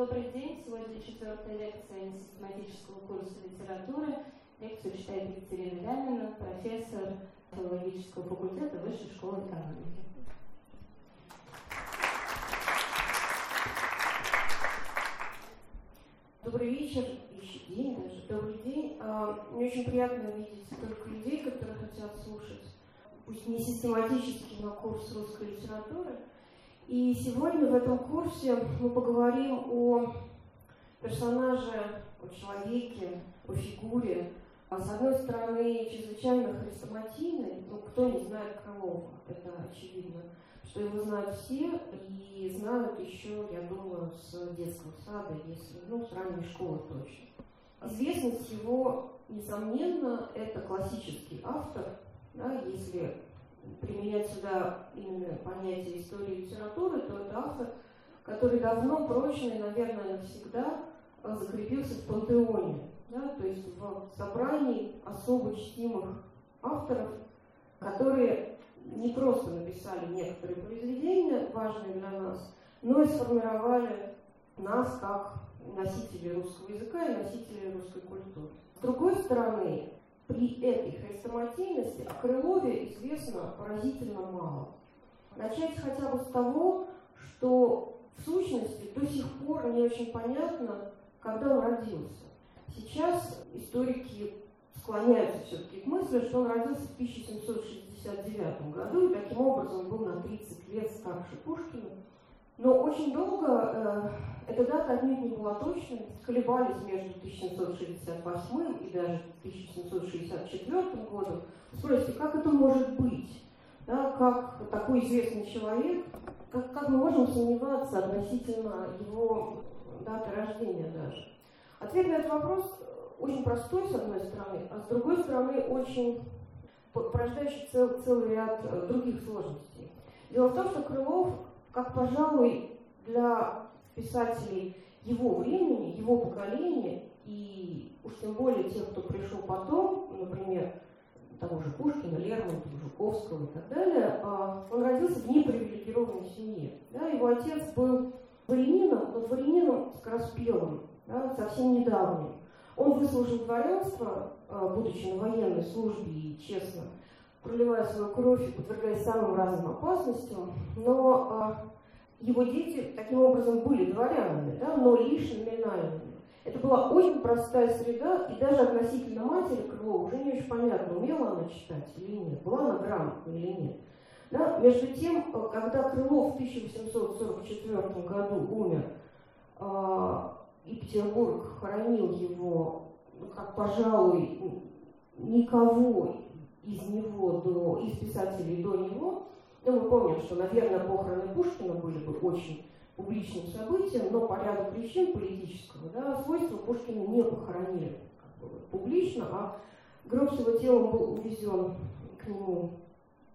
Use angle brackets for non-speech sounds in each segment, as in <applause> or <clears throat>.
Добрый день. Сегодня четвертая лекция несистематического курса литературы. Лекцию читает Екатерина Лямина, профессор филологического факультета Высшей школы экономики. Добрый вечер, еще день даже. Добрый день. А, мне очень приятно видеть столько людей, которые хотят слушать, пусть не систематически, на курс русской литературы. И сегодня в этом курсе мы поговорим о персонаже, о человеке, о фигуре, а с одной стороны, чрезвычайно хрестоматийной, ну, кто не знает Крылова, это очевидно, что его знают все и знают еще, я думаю, с детского сада, если, ну, с ранней школы точно. Известность его, несомненно, это классический автор, да, если применять сюда именно понятие истории литературы, то это автор, который давно, прочно и, наверное, навсегда э, закрепился в пантеоне, да, то есть в собрании особо чтимых авторов, которые не просто написали некоторые произведения, важные для нас, но и сформировали нас как носители русского языка и носители русской культуры. С другой стороны, при этой хрестоматийности о Крылове известно поразительно мало. Начать хотя бы с того, что в сущности до сих пор не очень понятно, когда он родился. Сейчас историки склоняются все-таки к мысли, что он родился в 1769 году и таким образом был на 30 лет старше Пушкина. Но очень долго э, эта дата отнюдь не была точной, колебались между 1768 и даже 1764 годом. Спросите, как это может быть? Да, как такой известный человек, как, как мы можем сомневаться относительно его даты рождения даже? Ответ на этот вопрос очень простой, с одной стороны, а с другой стороны, очень порождающий цел, целый ряд э, других сложностей. Дело в том, что Крылов как, пожалуй, для писателей его времени, его поколения, и уж тем более тех, кто пришел потом, например, того же Пушкина, Лермонтова, Жуковского и так далее, а, он родился в непривилегированной семье. Да, его отец был дворянином, но дворянином скороспелым, да, совсем недавним. Он выслужил дворянство, а, будучи на военной службе и честно проливая свою кровь подвергаясь самым разным опасностям, но а, его дети таким образом были дворянами, да, но лишь номинальными. Это была очень простая среда, и даже относительно матери Крылова уже не очень понятно, умела она читать или нет, была она грамотна или нет. Да? Между тем, когда Крылов в 1844 году умер, э, и Петербург хоронил его, ну, как, пожалуй, никого из него до, из писателей до него, ну, мы помним, что, наверное, похороны Пушкина были бы очень публичным событием, но по ряду причин политического да, свойства Пушкина не похоронили как бы, публично, а гроб с его телом был увезен к нему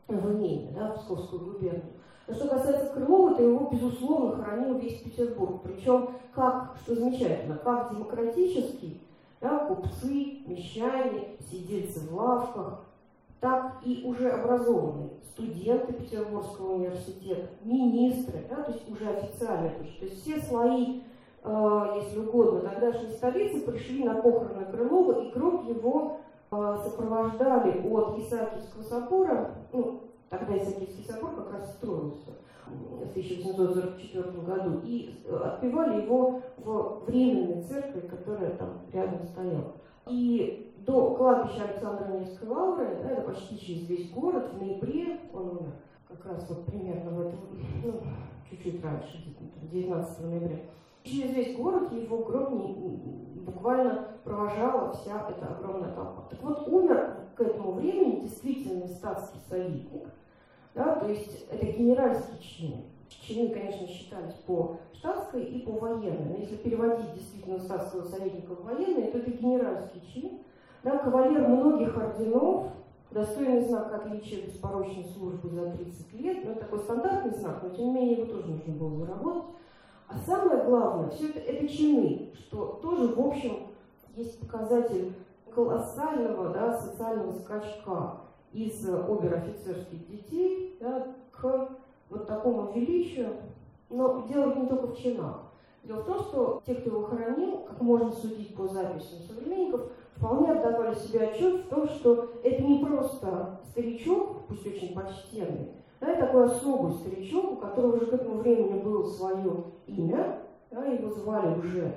в имение, да, в Псковскую губернию. А что касается Крылова, то его, безусловно, хоронил весь Петербург. Причем, как, что замечательно, как демократический, да, купцы, мещане, сидельцы в лавках, так и уже образованные студенты Петербургского университета, министры, да, то есть уже официально, то есть все слои, э, если угодно, тогдашней столицы пришли на похороны Крылова, и гроб его э, сопровождали от Исаакиевского собора, ну, тогда Исаакиевский собор как раз строился в 1844 году, и э, отпевали его в временной церкви, которая там рядом стояла. И до кладбища Александра Невской лавры, да, это почти через весь город, в ноябре он умер, как раз вот примерно в этом, ну, чуть-чуть раньше, 19 ноября. Через весь город его гроб не, буквально провожала вся эта огромная толпа. Так вот, умер к этому времени действительно статский советник, да, то есть это генеральский чин. Чины, конечно, считались по штатской и по военной. Но если переводить действительно статского советника в военный, то это генеральский чин, да, кавалер многих орденов, достойный знак отличия беспорочной службы за 30 лет, ну, это такой стандартный знак, но тем не менее его тоже нужно было заработать. А самое главное, все это, это чины, что тоже, в общем, есть показатель колоссального да, социального скачка из обер-офицерских детей да, к вот такому величию. Но дело не только в чинах. Дело в том, что те, кто его хоронил, как можно судить по записям современников, вполне отдавали себе отчет в том, что это не просто старичок, пусть очень почтенный, да, такой особый старичок, у которого уже к этому времени было свое имя, да, его звали уже,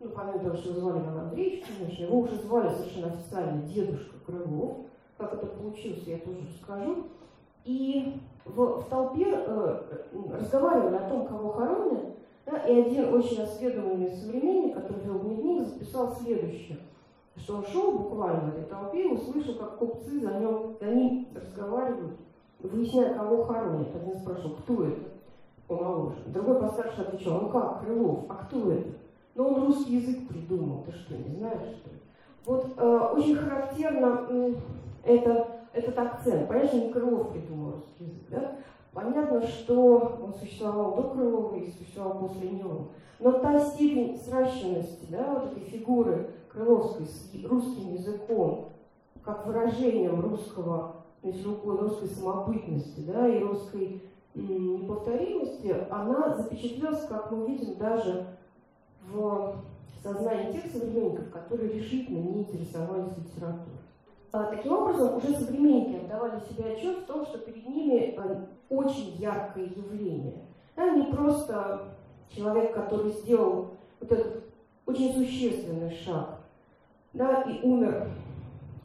ну, помимо того, что звали Иван Андреевич, конечно, его уже звали совершенно официально дедушка Крылов, как это получилось, я тоже расскажу. И в, в толпе э, разговаривали о том, кого хоронят, да, и один очень осведомленный современник, который вел дневник, записал следующее, что он шел буквально в этой толпе услышал, как купцы за, нем, за ним разговаривают, выясняя, кого хоронят. Один спрашивал, кто это? Помоложе. Другой постарше отвечал, ну как, Крылов, а кто это? Ну он русский язык придумал, ты что, не знаешь, что ли? Вот э, очень характерно э, это, этот акцент. Понятно, не Крылов придумал русский язык, да? Понятно, что он существовал до Крылова и существовал после него. Но та степень сращенности, да, вот этой фигуры Крыловской с русским языком, как выражением русского, русской самобытности, да, и русской неповторимости, она запечатлелась, как мы видим, даже в сознании тех современников, которые решительно не интересовались литературой. А, таким образом, уже современники отдавали себе отчет в том, что перед ними а, очень яркое явление. Да, не просто человек, который сделал вот этот очень существенный шаг, да, и умер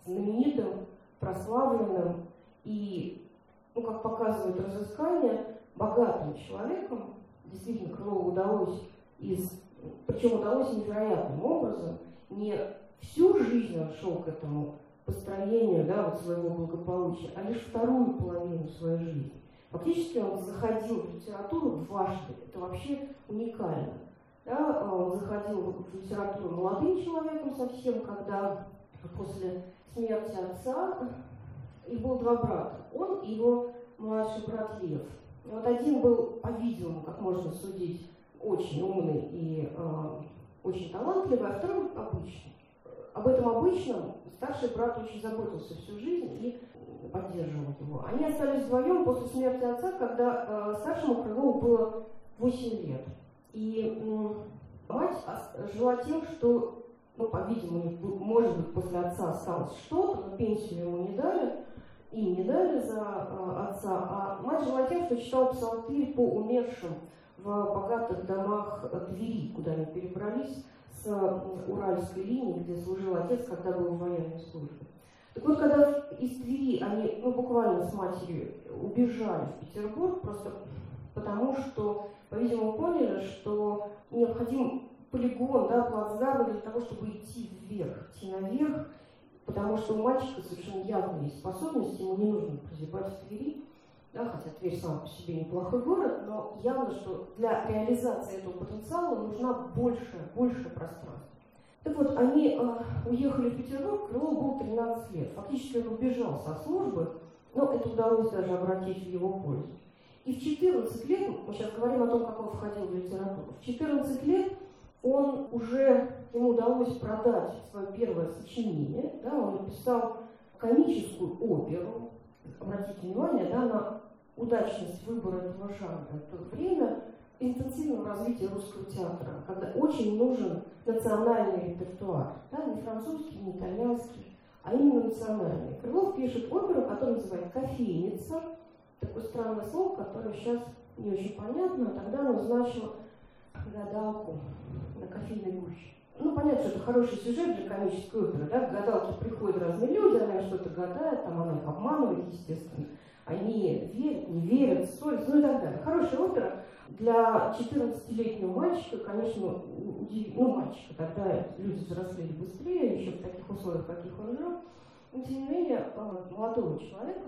знаменитым, прославленным и, ну, как показывает разыскание, богатым человеком. Действительно, Крылову удалось из, причем удалось невероятным образом, не всю жизнь он шел к этому построению да, вот своего благополучия, а лишь вторую половину своей жизни. Фактически он заходил в литературу дважды. Это вообще уникально. Да, он заходил в литературу молодым человеком совсем, когда после смерти отца их было два брата. Он и его младший брат Лев. И вот один был, по-видимому, как можно судить, очень умный и э, очень талантливый, а второй обычный. Об этом обычном старший брат очень заботился всю жизнь и поддерживал его. Они остались вдвоем после смерти отца, когда э, старшему Крылову было 8 лет. И мать жила тем, что, ну, по-видимому, может быть, после отца осталось что-то, но пенсию ему не дали, им не дали за э, отца, а мать жила тем, что читала псалтырь по умершим в богатых домах Твери, куда они перебрались с Уральской линии, где служил отец, когда был в военной службе. Так вот, когда из Твери они ну, буквально с матерью убежали в Петербург, просто потому что, по-видимому, поняли, что необходим полигон, да, плацдарм для того, чтобы идти вверх, идти наверх, потому что у мальчика совершенно явно есть способности, ему не нужно прозябать в Твери, да, хотя Тверь сам по себе неплохой город, но явно, что для реализации этого потенциала нужна большая, большее пространство. Так вот, они э, уехали в Петербург, Крылову было 13 лет. Фактически он убежал со службы, но это удалось даже обратить в его пользу. И в 14 лет, мы сейчас говорим о том, как он входил в литературу, в 14 лет он уже, ему удалось продать свое первое сочинение, да, он написал комическую оперу, обратите внимание да, на удачность выбора этого жанра. В то время интенсивном развитии русского театра, когда очень нужен национальный репертуар, да, не французский, не итальянский, а именно национальный. Крылов пишет оперу, которую называют «Кофейница», такое странное слово, которое сейчас не очень понятно, тогда оно значило гадалку на кофейной гуще. Ну, понятно, что это хороший сюжет для комической оперы, да, к гадалке приходят разные люди, она что-то гадает, там она их обманывает, естественно. Они верят, не верят, ссорятся, ну и так далее. Хорошая опера, для 14-летнего мальчика, конечно, ну, мальчика, тогда люди взрослели быстрее, еще в таких условиях, каких он жил, но тем не менее, э, молодого человека,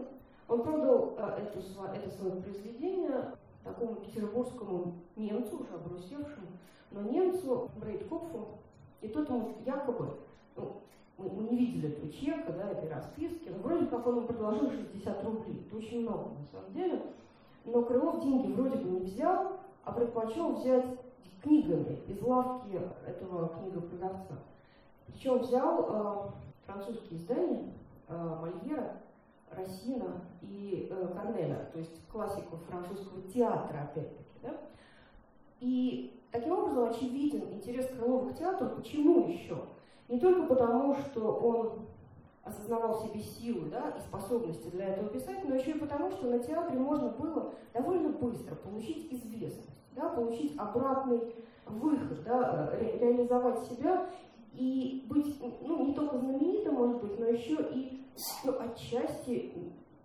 он продал э, это, это свое произведение такому петербургскому немцу, уже обрусевшему, но немцу Брейдкопфу, и тот ему якобы, ну, мы, мы не видели этого чека, да, этой расписки, но вроде как он ему предложил 60 рублей. Это очень много на самом деле. Но Крылов деньги вроде бы не взял, а предпочел взять книгами из лавки этого книгопродавца. Причем взял э, французские издания э, Мольера, Рассина и э, Корнеля, то есть классику французского театра, опять-таки. Да? И таким образом очевиден интерес Крылова к театру. Почему еще? Не только потому, что он осознавал в себе силы да, и способности для этого писать, но еще и потому, что на театре можно было довольно быстро получить известность, да, получить обратный выход, да, ре реализовать себя и быть, ну, не только знаменитым, может быть, но еще и ну, отчасти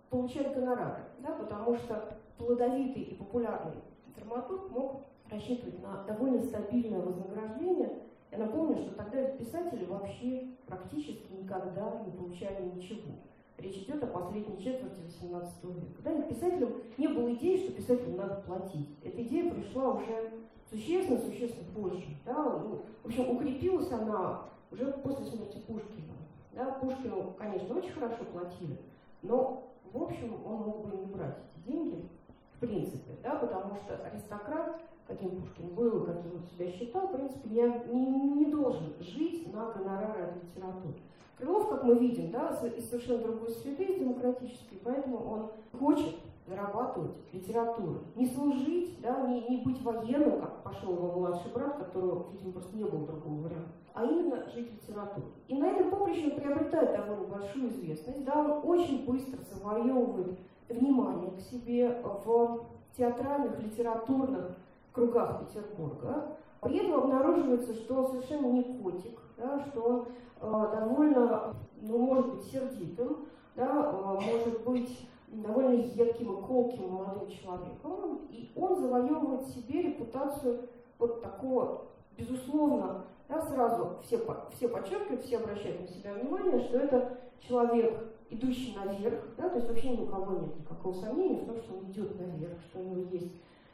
получать гонорары, да, потому что плодовитый и популярный драматург мог рассчитывать на довольно стабильное вознаграждение. Я напомню, что тогда писатели вообще практически никогда не получали ничего. Речь идет о последней четверти XVIII века. Да, писателям не было идеи, что писателям надо платить. Эта идея пришла уже существенно, существенно позже. Да? Ну, в общем, укрепилась она уже после смерти Пушкина. Да? Пушкину, конечно, очень хорошо платили, но, в общем, он мог бы не брать эти деньги, в принципе, да? потому что аристократ, каким Пушкин был, каким он себя считал, в принципе, не, не, не должен жить на гонорары от литературы. Крылов, как мы видим, да, из совершенно другой среды, из демократической, поэтому он хочет зарабатывать литературу. Не служить, да, не, не быть военным, как пошел его младший брат, которого, видимо, просто не было другого варианта, а именно жить литературой. И на этом поприще он приобретает довольно большую известность, да, он очень быстро завоевывает внимание к себе в театральных, литературных кругах Петербурга. При этом обнаруживается, что он совершенно не котик, да, что он э, довольно, ну, может быть, сердитым, да, э, может быть, довольно едким и колким молодым человеком, и он завоевывает себе репутацию вот такого, безусловно, да, сразу все, все подчеркивают, все обращают на себя внимание, что это человек, идущий наверх, да, то есть вообще ни у кого нет никакого сомнения в том, что он идет наверх, что у него есть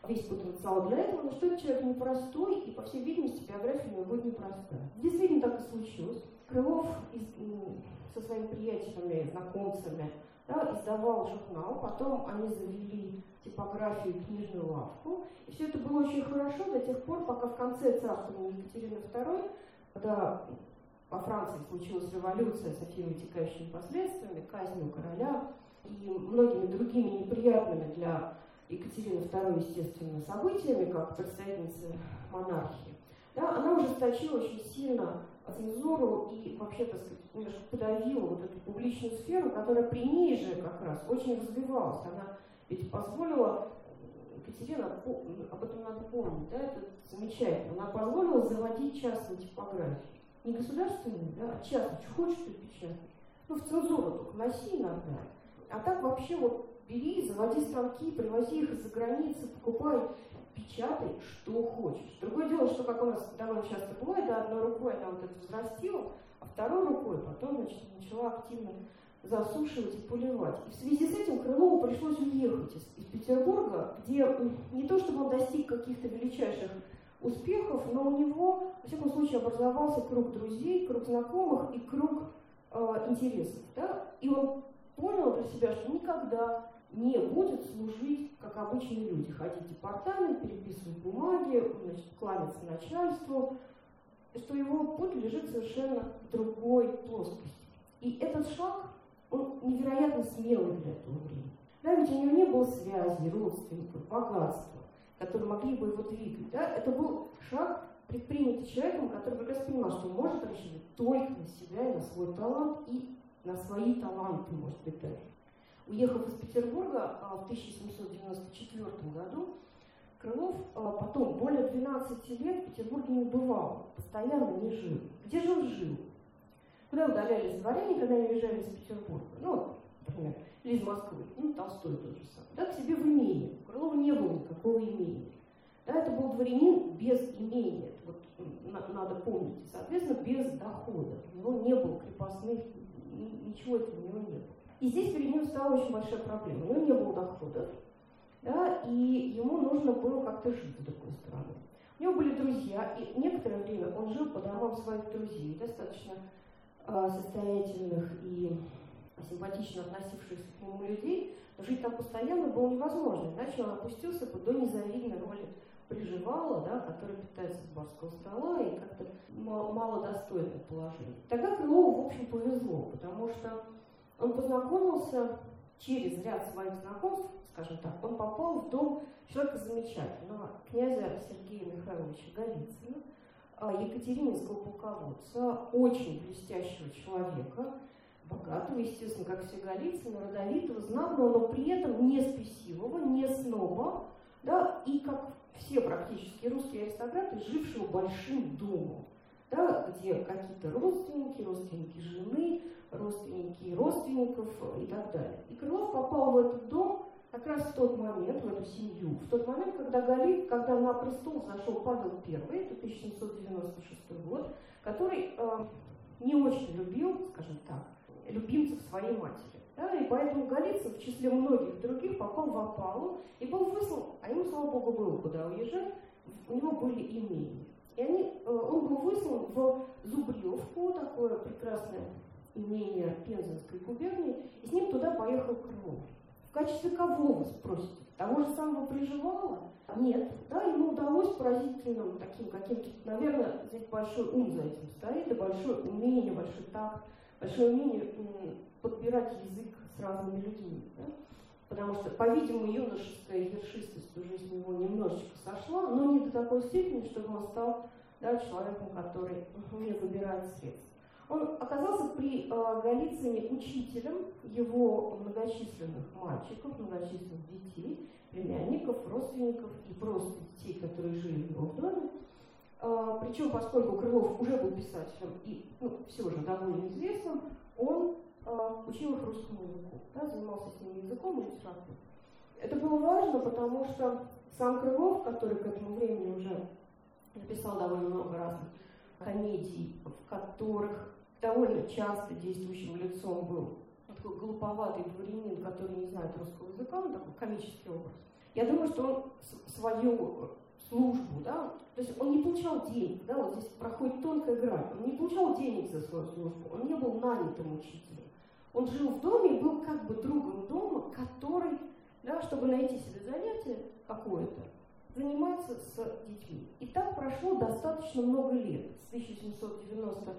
весь потенциал для этого, но что этот человек непростой, и, по всей видимости, биография у него будет непростая. Действительно так и случилось. Крылов из, со своими приятелями, знакомцами, да, издавал журнал, потом они завели типографию и книжную лавку. И все это было очень хорошо до тех пор, пока в конце царствования Екатерины II, когда во Франции случилась революция со всеми вытекающими последствиями, казнью короля и многими другими неприятными для Екатерины II, естественно, событиями, как представительницы монархии, да, она ужесточила очень сильно цензуру и вообще, так сказать, немножко подавила вот эту публичную сферу, которая при ней же как раз очень развивалась. Она ведь позволила, Екатерина, об этом надо помнить, да, это замечательно, она позволила заводить частные типографии. Не государственные, да, а частные, что хочешь, что печатать. Ну, в цензуру только носи иногда. А так вообще вот бери, заводи станки, привози их из-за границы, покупай печатай, что хочешь. Другое дело, что, как у нас довольно часто бывает, да, одной рукой она вот это взрастила, а второй рукой потом, значит, начала активно засушивать и поливать. И в связи с этим Крылову пришлось уехать из, из Петербурга, где не то чтобы он достиг каких-то величайших успехов, но у него, во всяком случае, образовался круг друзей, круг знакомых и круг э, интересов. Да? И он понял для себя, что никогда не будет служить, как обычные люди, ходить в департамент, переписывать бумаги, значит, кланяться начальству, что его путь лежит совершенно в другой плоскости. И этот шаг, он невероятно смелый для этого времени. Да, ведь у него не было связи, родственников, богатства, которые могли бы его двигать. Да? Это был шаг, предпринятый человеком, который прекрасно понимал, что может рассчитывать только на себя и на свой талант, и на свои таланты, может быть, даже. Уехав из Петербурга а, в 1794 году, Крылов а, потом более 12 лет в Петербурге не бывал, постоянно не жил. Где он жил? Куда удалялись дворяне, когда они уезжали из Петербурга? Ну, например, или из Москвы, ну, Толстой тот же. Да, к себе в имение. У Крылова не было никакого имения. Да, это был дворянин без имения, это вот надо помнить. Соответственно, без дохода. У него не было крепостных, ничего этого у него не было. И здесь перед ним стала очень большая проблема. У него не было доходов, да, и ему нужно было как-то жить с другой стороны. У него были друзья, и некоторое время он жил по домам своих друзей, достаточно э, состоятельных и симпатично относившихся к нему людей, жить там постоянно было невозможно, иначе он опустился бы до незавидной роли приживала, да, который питается с барского стола и как-то мало, мало положение. Тогда Крылову, в общем, повезло, потому что он познакомился через ряд своих знакомств, скажем так, он попал в дом человека замечательного, князя Сергея Михайловича Голицына, а, Екатерининского полководца, очень блестящего человека, богатого, естественно, как все Голицыны, родовитого, знатного, но при этом не спесивого, не сноба, да, и как все практически русские аристократы, жившего большим домом, да, где какие-то родственники, родственники жены, родственники родственников и так далее. И Крылов попал в этот дом как раз в тот момент, в эту семью, в тот момент, когда, Гали, когда на престол зашел Павел I, это 1796 год, который э, не очень любил, скажем так, любимцев своей матери. Да, и поэтому Голицын в числе многих других попал в опалу и был выслан, а ему, слава богу, было куда уезжать, у него были имения. И они, э, он был выслан в Зубревку, такое прекрасное имение Пензенской губернии, и с ним туда поехал Крылов. В качестве кого, вы спросите? Того же самого приживала? Нет. Да, ему удалось поразительным таким каким-то, наверное, здесь большой ум за этим стоит, и большое умение, большой такт, большое умение подбирать язык с разными людьми. Да? Потому что, по-видимому, юношеская ершистость уже с него немножечко сошла, но не до такой степени, чтобы он стал да, человеком, который умеет выбирать средства. Он оказался при э, Голицыне учителем его многочисленных мальчиков, многочисленных детей, племянников, родственников и просто детей, которые жили в его доме. Э, причем, поскольку Крылов уже был писателем и ну, все же довольно известным, он э, учил их русскому языку, да, занимался с ними языком и литературой. Это было важно, потому что сам Крылов, который к этому времени уже написал довольно много разных комедий, в которых довольно часто действующим лицом был такой глуповатый дворянин, который не знает русского языка, он такой комический образ. Я думаю, что он свою службу, да, то есть он не получал денег, да, вот здесь проходит тонкая грань, он не получал денег за свою службу, он не был нанятым учителем. Он жил в доме и был как бы другом дома, который, да, чтобы найти себе занятие какое-то, занимается с детьми. И так прошло достаточно много лет, с 1790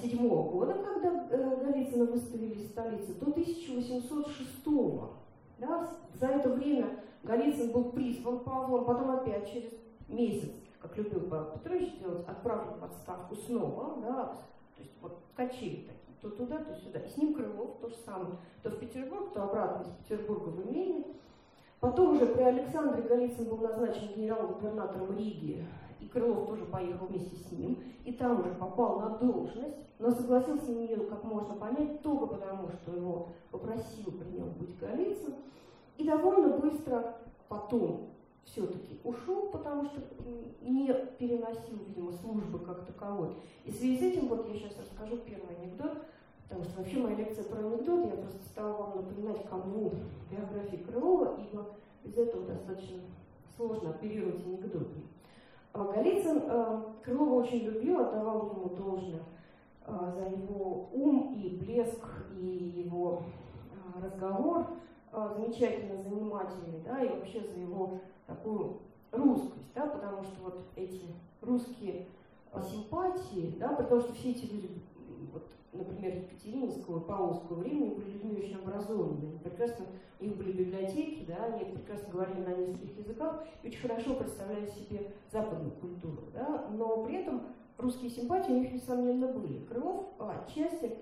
седьмого года, когда э, Голицына выставили из столицы, до 1806 -го. Да, за это время Голицын был призван Павлом, потом опять через месяц, как любил Павел Петрович делать, отправлен в отставку снова, да, то есть вот качели такие, то туда, то сюда. И с ним Крылов то же самое, то в Петербург, то обратно из Петербурга в имение. Потом уже при Александре Голицын был назначен генерал-губернатором Риги и Крылов тоже поехал вместе с ним, и там уже попал на должность, но согласился на нее, как можно понять, только потому, что его попросил при нем быть Голицын, и довольно быстро потом все-таки ушел, потому что не переносил, видимо, службы как таковой. И в связи с этим, вот я сейчас расскажу первый анекдот, потому что вообще моя лекция про анекдот, я просто стала вам напоминать кому биографии Крылова, ибо без этого достаточно сложно оперировать анекдотами. А Голицын э, Крылова очень любил, отдавал ему должное э, за его ум и блеск, и его э, разговор замечательно занимательный, да, и вообще за его такую русскость, да, потому что вот эти русские симпатии, да, потому что все эти люди например, Екатерининского Павловского времени были людьми очень образованными. Прекрасно, у них были библиотеки, да, они прекрасно говорили на нескольких языках и очень хорошо представляли себе западную культуру. Да, но при этом русские симпатии у них, несомненно, были. Крылов отчасти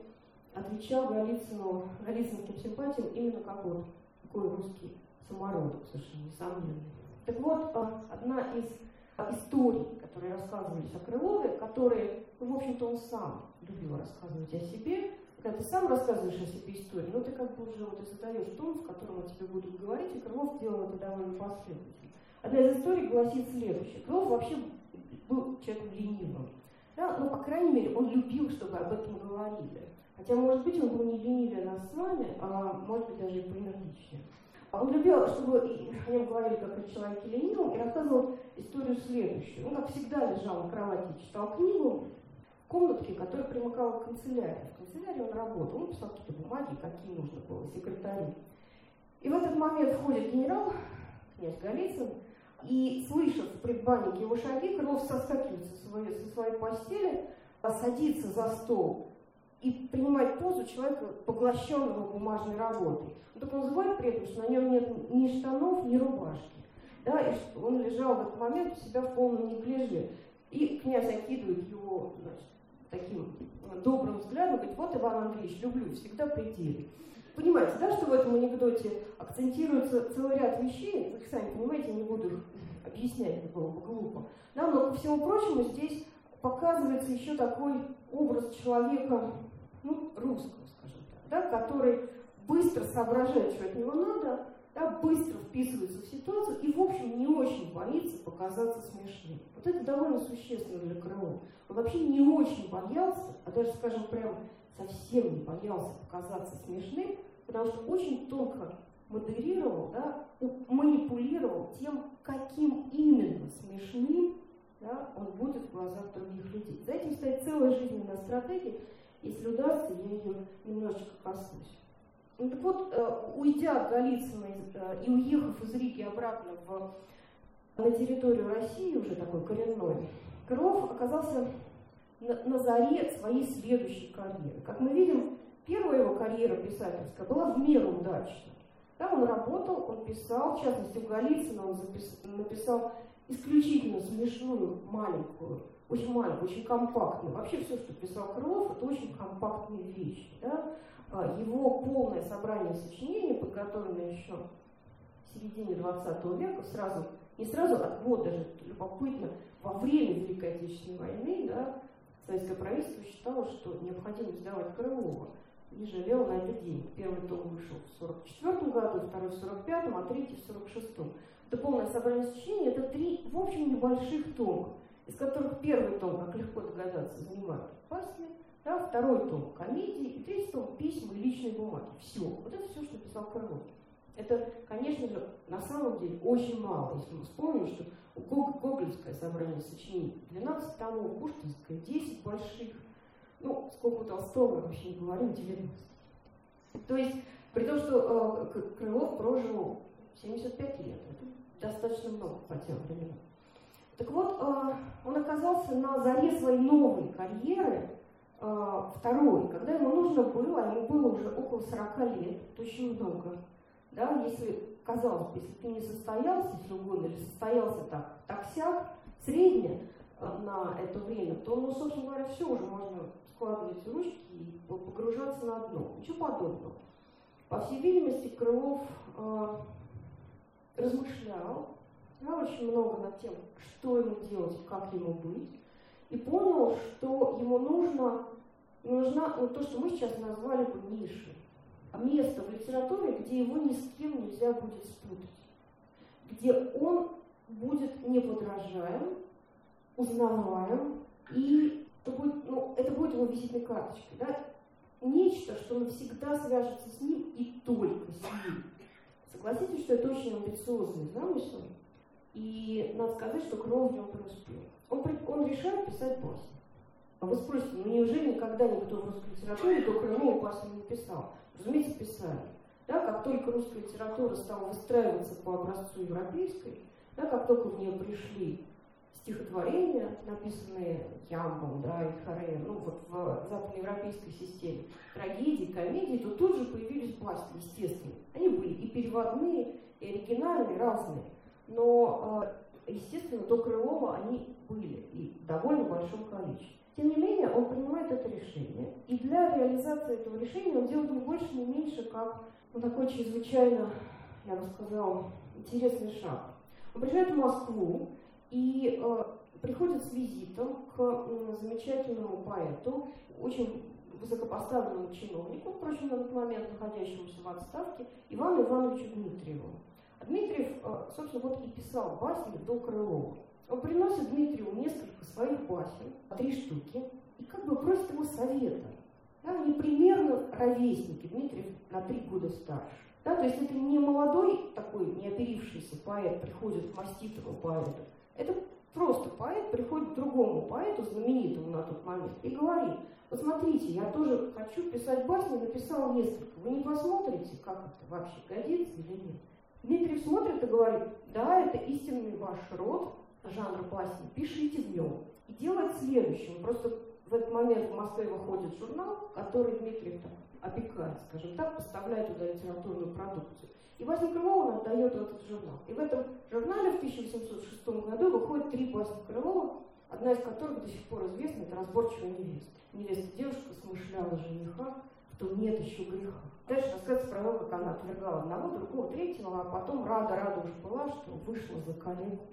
отвечал Голицыну, Голицынским симпатиям именно как вот такой русский самородок, совершенно несомненно. Так вот, а, одна из историй, которые рассказывались о Крылове, которые, ну, в общем-то, он сам любил рассказывать о себе. Когда ты сам рассказываешь о себе историю, ну, ты как бы уже вот и задаешь тон, в котором о тебе будут говорить, и Крылов делал это довольно последовательно. Одна из историй гласит следующее. Крылов вообще был человеком ленивым. Да? Но, по крайней мере, он любил, чтобы об этом говорили. Хотя, может быть, он был не ленивее нас с вами, а может быть, даже и поэнергичнее. А он любил, чтобы о нем говорили как о человеке ленивом, и рассказывал историю следующую. Он, как всегда, лежал на кровати и читал книгу комнатке, которая примыкала к канцелярии. В канцелярии он работал, он писал какие-то бумаги, какие нужно было, секретарю. И в этот момент входит генерал, князь Голицын, и, слышав в предбаннике его шаги, Крылов соскакивает со своей, со своей постели, садится за стол и принимать позу человека, поглощенного бумажной работой. Он только называет при этом, что на нем нет ни штанов, ни рубашки. Да, и он лежал в этот момент у себя в полном неглиже. И князь окидывает его значит, таким добрым взглядом, говорит, вот Иван Андреевич, люблю, всегда при деле. Понимаете, да, что в этом анекдоте акцентируется целый ряд вещей, вы сами понимаете, я не буду их объяснять, это было бы глупо. Да, но, ко всему прочему, здесь показывается еще такой образ человека, ну, русского, скажем так, да, который быстро соображает, что от него надо, да, быстро вписывается в ситуацию и, в общем, не очень боится показаться смешным. Вот это довольно существенно для Крылова. Он вообще не очень боялся, а даже, скажем, прям совсем не боялся показаться смешным, потому что очень тонко модерировал, да, манипулировал тем, каким именно смешным да, он будет в глазах других людей. За этим стоит целая жизненная стратегия. Если удастся, я ее немножечко коснусь. Ну, так вот, э, уйдя от Голицына э, и уехав из Риги обратно в, на территорию России, уже такой коренной, Крылов оказался на, на заре своей следующей карьеры. Как мы видим, первая его карьера писательская была в меру удачной. Да, он работал, он писал, в частности, у Голицына он запис, написал исключительно смешную, маленькую, очень маленькую, очень компактную. Вообще все, что писал Крылов, это очень компактные вещи. Да? А, его полное собрание сочинений, подготовленное еще в середине 20 века, сразу, не сразу, а вот даже любопытно, во время Великой Отечественной войны, да, советское правительство считало, что необходимо издавать Крылова и жалел на это денег. Первый том вышел в 44 году, второй в 45 а третий в 46 Это полное собрание сочинений, это три, в общем, небольших тома, из которых первый том, как легко догадаться, занимает басни, да, второй том комедии, и третий том письма и личные бумаги. Все. Вот это все, что писал Крылов. Это, конечно же, на самом деле очень мало, если мы вспомним, что у Гог, Гоголевское собрание сочинений 12 томов, Пушкинское 10 больших, ну, сколько у Толстого, вообще не говорим, 90. То есть, при том, что э, Крылов прожил 75 лет, это достаточно много по тем временам. Так вот, э, он оказался на заре своей новой карьеры, второй, когда ему нужно было, а ему было уже около 40 лет, это очень много, да, если, казалось бы, если ты не состоялся, если угодно, или состоялся так, так сяк, средне э, на это время, то, ну, собственно говоря, все уже можно складывать ручки и погружаться на дно. Ничего подобного. По всей видимости, Крылов э, размышлял да, очень много над тем, что ему делать, как ему быть, и понял, что ему нужно, нужна ну, то, что мы сейчас назвали бы нишей место в литературе, где его ни с кем нельзя будет спутать, где он будет неподражаем, узнаваем, и это будет, ну, это будет его визитной карточкой. Да? Нечто, что навсегда свяжется с ним и только с ним. Согласитесь, что это очень амбициозный замысел, и надо сказать, что в нем преуспел. Он, он решает писать басни. А вы спросите, ну неужели никогда никто в русской литературе до Крылова басни не писал? разумеется, писали. Да, как только русская литература стала выстраиваться по образцу европейской, да, как только в нее пришли стихотворения, написанные Ямбом да, и Харе, ну вот в западноевропейской системе, трагедии, комедии, то тут же появились басни, естественно. Они были и переводные, и оригинальные, разные. Но, э, естественно, до Крылова они были и в довольно большом количестве. Тем не менее, он принимает это решение, и для реализации этого решения он делает не больше, не меньше, как ну, такой чрезвычайно, я бы сказала, интересный шаг. Он приезжает в Москву и э, приходит с визитом к э, замечательному поэту, очень высокопоставленному чиновнику, впрочем, на тот момент находящемуся в отставке, Ивану Ивановичу Дмитриеву. А Дмитриев, э, собственно, вот и писал басни до Крылова. Он приносит Дмитрию несколько своих басен, три штуки, и как бы просит его совета. Да, они примерно ровесники, Дмитриев на три года старше. Да, то есть это не молодой такой не оперившийся поэт приходит к маститому поэту. Это просто поэт приходит к другому поэту, знаменитому на тот момент, и говорит, вот смотрите, я тоже хочу писать басни, написал несколько. Вы не посмотрите, как это вообще годится или нет? Дмитрий смотрит и говорит, да, это истинный ваш род, жанр басни, пишите в нем. И делает следующее. Просто в этот момент в Москве выходит журнал, который Дмитрий там, опекает, скажем так, поставляет туда литературную продукцию. И Вася Крылова он отдает этот журнал. И в этом журнале в 1806 году выходит три басни Крылова, одна из которых до сих пор известна, это «Разборчивая невеста». Невеста девушка смышляла жениха, в том нет еще греха. Дальше рассказывается про то, как она отвергала одного, другого, третьего, а потом рада-рада уже была, что вышла за коллегу.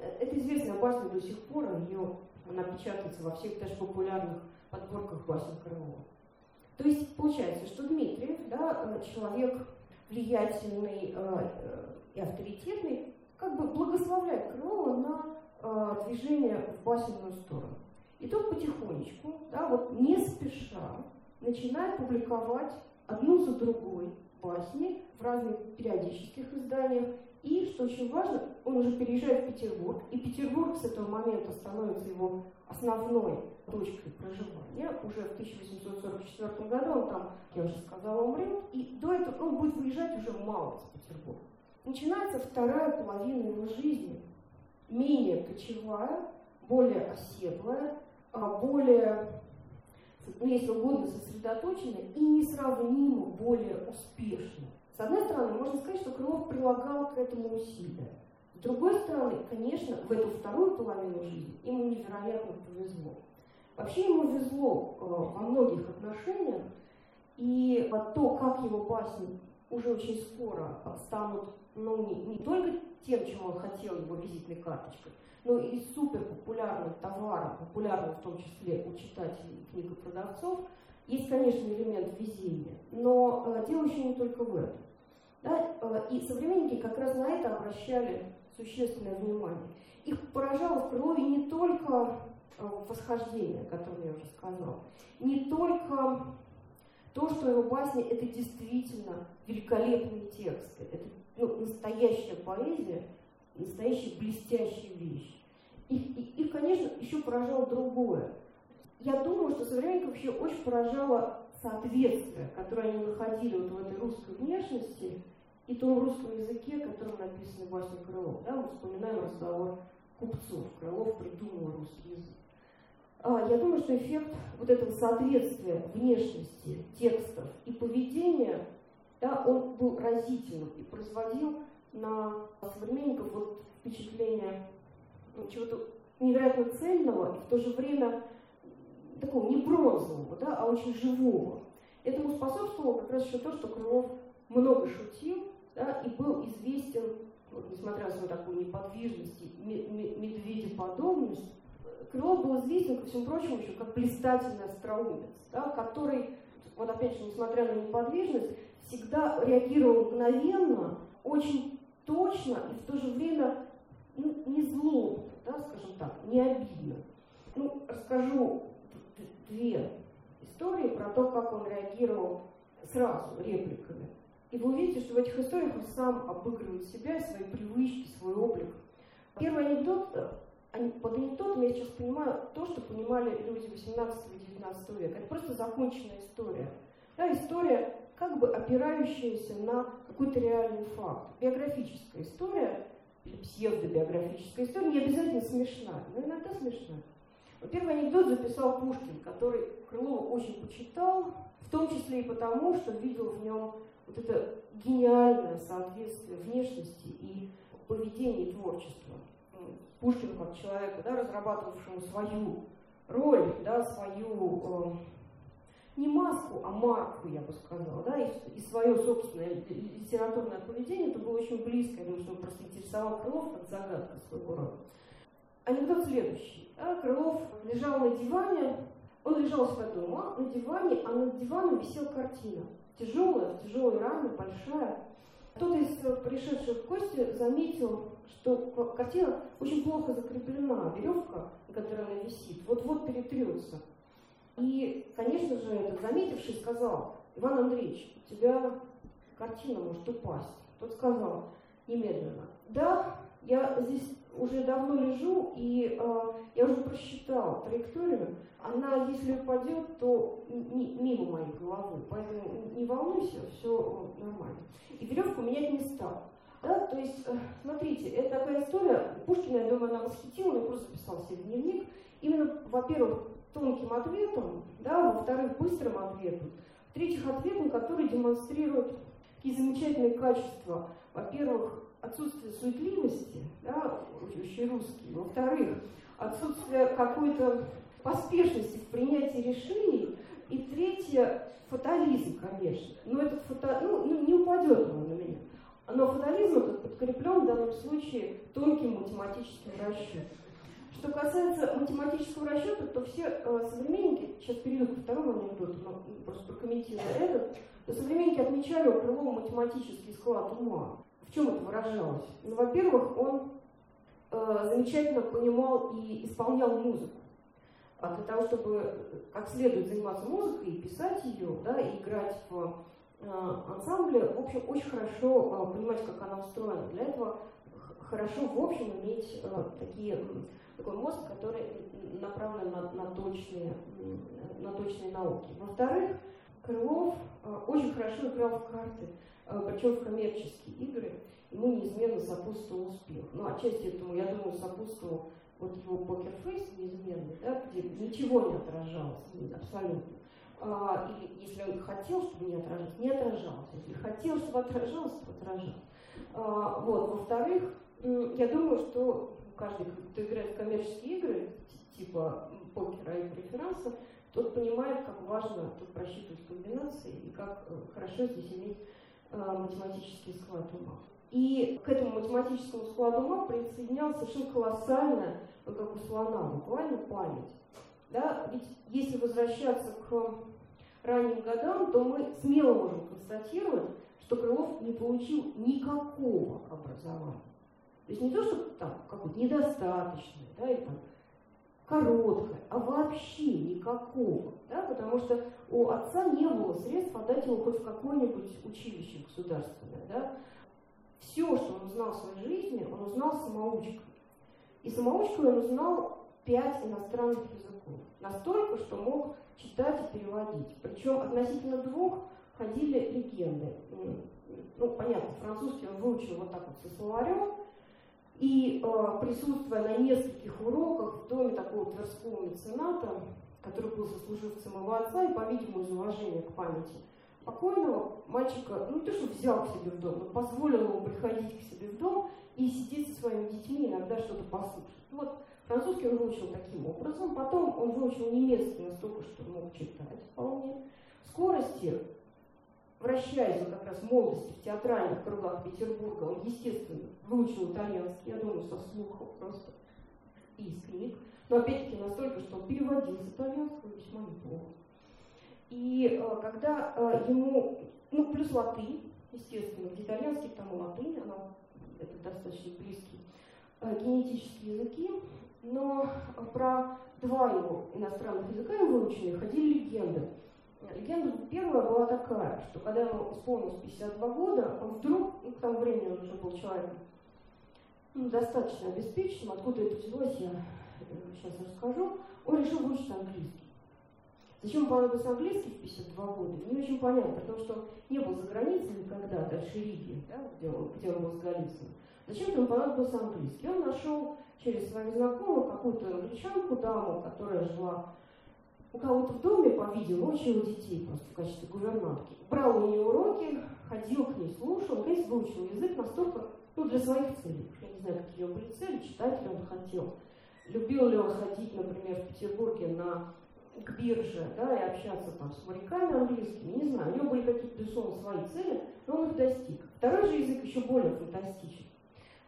Э, это известная басня до сих пор, ее, она печатается во всех даже популярных подборках басен Крылова. То есть получается, что Дмитриев, да, э, человек влиятельный э, и авторитетный, как бы благословляет Крылова на движение в басенную сторону. И тот потихонечку, да, вот не спеша, начинает публиковать одну за другой басни в разных периодических изданиях. И, что очень важно, он уже переезжает в Петербург, и Петербург с этого момента становится его основной точкой проживания. Уже в 1844 году он там, я уже сказала, умрет, и до этого он будет выезжать уже мало из Петербурга. Начинается вторая половина его жизни, менее кочевая, более оседлая, а более ну, если угодно, сосредоточенная и не сравнимо более успешно. С одной стороны, можно сказать, что Крылов прилагал к этому усилия. С другой стороны, конечно, в эту вторую половину жизни ему невероятно повезло. Вообще ему везло э, во многих отношениях, и то, как его басни уже очень скоро станут ну, не, не только тем, чем он хотел его визитной карточкой, но и супер популярным товаром, популярным в том числе у читателей и книгопродавцов, есть, конечно, элемент везения, но э, дело еще не только в этом. Да? Э, и современники как раз на это обращали существенное внимание. Их поражало в крови не только э, восхождение, о котором я уже сказала, не только то, что его басни это действительно великолепные тексты, это ну, настоящая поэзия, настоящая блестящая вещь. И, и, и, конечно, еще поражало другое. Я думаю, что современников еще очень поражало соответствие, которое они находили вот в этой русской внешности и том русском языке, которым написаны басни Крылов. Да, мы вспоминаем разговор купцов. Крылов придумал русский язык. А, я думаю, что эффект вот этого соответствия внешности, текстов и поведения, да, он был разительным и производил на современников вот впечатление ну, чего-то невероятно цельного и в то же время такого не бронзового, да, а очень живого. Этому способствовало как раз еще то, что Крылов много шутил да, и был известен, вот, несмотря на свою такую неподвижность и медведеподобность, Крылов был известен, ко всему прочему, еще как блистательный остроумец, да, который, вот опять же, несмотря на неподвижность, всегда реагировал мгновенно, очень точно и в то же время ну, не злобно, да, скажем так, не обидно. Ну, расскажу две истории про то, как он реагировал сразу репликами. И вы увидите, что в этих историях он сам обыгрывает себя, свои привычки, свой облик. Первый анекдот, э, под анекдотом я сейчас понимаю то, что понимали люди 18 и 19 века. Это просто законченная история. Да, история как бы опирающаяся на какой-то реальный факт. Биографическая история псевдобиографическая история не обязательно смешна, но иногда смешна. Вот первый анекдот записал Пушкин, который Крылова очень почитал, в том числе и потому, что видел в нем вот это гениальное соответствие внешности и поведения творчества. Пушкин как человеку, да, разрабатывавшему свою роль, да, свою э, не маску, а марку, я бы сказала, да, и, и свое собственное литературное поведение, это было очень близко, я думаю, что он просто интересовал Крылов как загадка своего рода. Анекдот следующий. Да, Крылов лежал на диване, он лежал у дома на диване, а над диваном висела картина. Тяжелая, в тяжелой раме, большая. Кто-то из пришедших в гости заметил, что картина очень плохо закреплена, веревка, на которой она висит, вот-вот перетрется. И, конечно же, этот заметивший сказал, Иван Андреевич, у тебя картина может упасть. Тот сказал немедленно, да, я здесь уже давно лежу, и э, я уже просчитал траекторию. Она, если упадет, то мимо моей головы. Поэтому не волнуйся, все нормально. И веревку менять не стал. Да, то есть, э, смотрите, это такая история. Пушкина, я думаю, она восхитила, он просто записал себе дневник. Именно, во-первых, тонким ответом, да, во-вторых, быстрым ответом, в-третьих, ответом, который демонстрирует такие замечательные качества. Во-первых, отсутствие суетливости, да, очень русский. Во-вторых, отсутствие какой-то поспешности в принятии решений. И третье, фатализм, конечно. Но этот фата... ну, ну, не упадет он на меня. Но фатализм этот подкреплен в данном случае тонким математическим расчетом. Что касается математического расчета, то все э, современники, сейчас перейду ко второму анекдоту, но просто прокомментирую этот, то современники отмечали у Крылова математический склад ума. В чем это выражалось? Ну, во-первых, он э, замечательно понимал и исполнял музыку. А для того, чтобы как следует заниматься музыкой писать ее, да, и играть в э, ансамбле, в общем, очень хорошо э, понимать, как она устроена. Для этого хорошо, в общем, иметь э, такие, такой мозг, который направлен на, на, точные, на точные науки. Во-вторых, Крылов э, очень хорошо играл в карты, причем в коммерческие игры. Ему неизменно сопутствовал успех. Ну, отчасти этому, я думаю, сопутствовал вот его покерфейс неизменный, да, где ничего не отражалось абсолютно. А, или если он хотел, чтобы не отражалось, не отражалось. Если хотел, чтобы отражалось, то отражалось. А, вот. Во-вторых, я думаю, что каждый, кто играет в коммерческие игры, типа покера и преферанса, тот понимает, как важно тут просчитывать комбинации и как э, хорошо здесь иметь э, математический склад ума. И к этому математическому складу ума присоединялась совершенно колоссальная, ну, как у слона, буквально память. Да? Ведь если возвращаться к ранним годам, то мы смело можем констатировать, что Крылов не получил никакого образования. То есть не то, что там какое-то недостаточное, да, или там короткое, а вообще никакого, да, потому что у отца не было средств отдать его хоть в какое-нибудь училище государственное, да. Все, что он узнал в своей жизни, он узнал самоучкой. И самоучкой он узнал пять иностранных языков. Настолько, что мог читать и переводить. Причем относительно двух ходили легенды. Ну, понятно, французский он выучил вот так вот со словарем, и э, присутствуя на нескольких уроках в доме такого тверского мецената, который был сослуживцем его отца и, по-видимому, из уважения к памяти покойного, мальчика, ну не то, что взял к себе в дом, но позволил ему приходить к себе в дом и сидеть со своими детьми, иногда что-то послушать. Вот французский он выучил таким образом, потом он выучил немецкий настолько, что мог читать вполне. Скорости вращаясь вот как раз в молодости в театральных кругах Петербурга, он, естественно, выучил итальянский, я думаю, со слуха просто книг, но опять-таки настолько, что он переводил с итальянского весьма неплохо. И э, когда э, ему, ну, плюс латынь, естественно, где итальянский, там и латынь, она, это достаточно близкие э, генетические языки, но про два его иностранных языка его выученные ходили легенды. Легенда первая была такая, что когда ему исполнилось 52 года, он вдруг, ну, к тому времени он уже был человеком ну, достаточно обеспеченным, откуда это взялось, я сейчас расскажу, он решил выучить английский. Зачем понадобился английский в 52 года, не очень понятно, потому что не был за границей никогда, дальше Риги, да, где, он, где он был с Голицыным. Зачем ему понадобился английский? Он нашел через своих знакомых какую-то англичанку, даму, которая жила у кого-то в доме, по-видимому, учил детей просто в качестве гувернантки. Брал у нее уроки, ходил к ней, слушал, наконец выучил язык настолько, ну, для своих целей. Я не знаю, какие у него были цели, читать ли он хотел. Любил ли он ходить, например, в Петербурге на к бирже, да, и общаться там с моряками английскими, не знаю, у него были какие-то, безусловно, свои цели, но он их достиг. Второй же язык еще более фантастичен.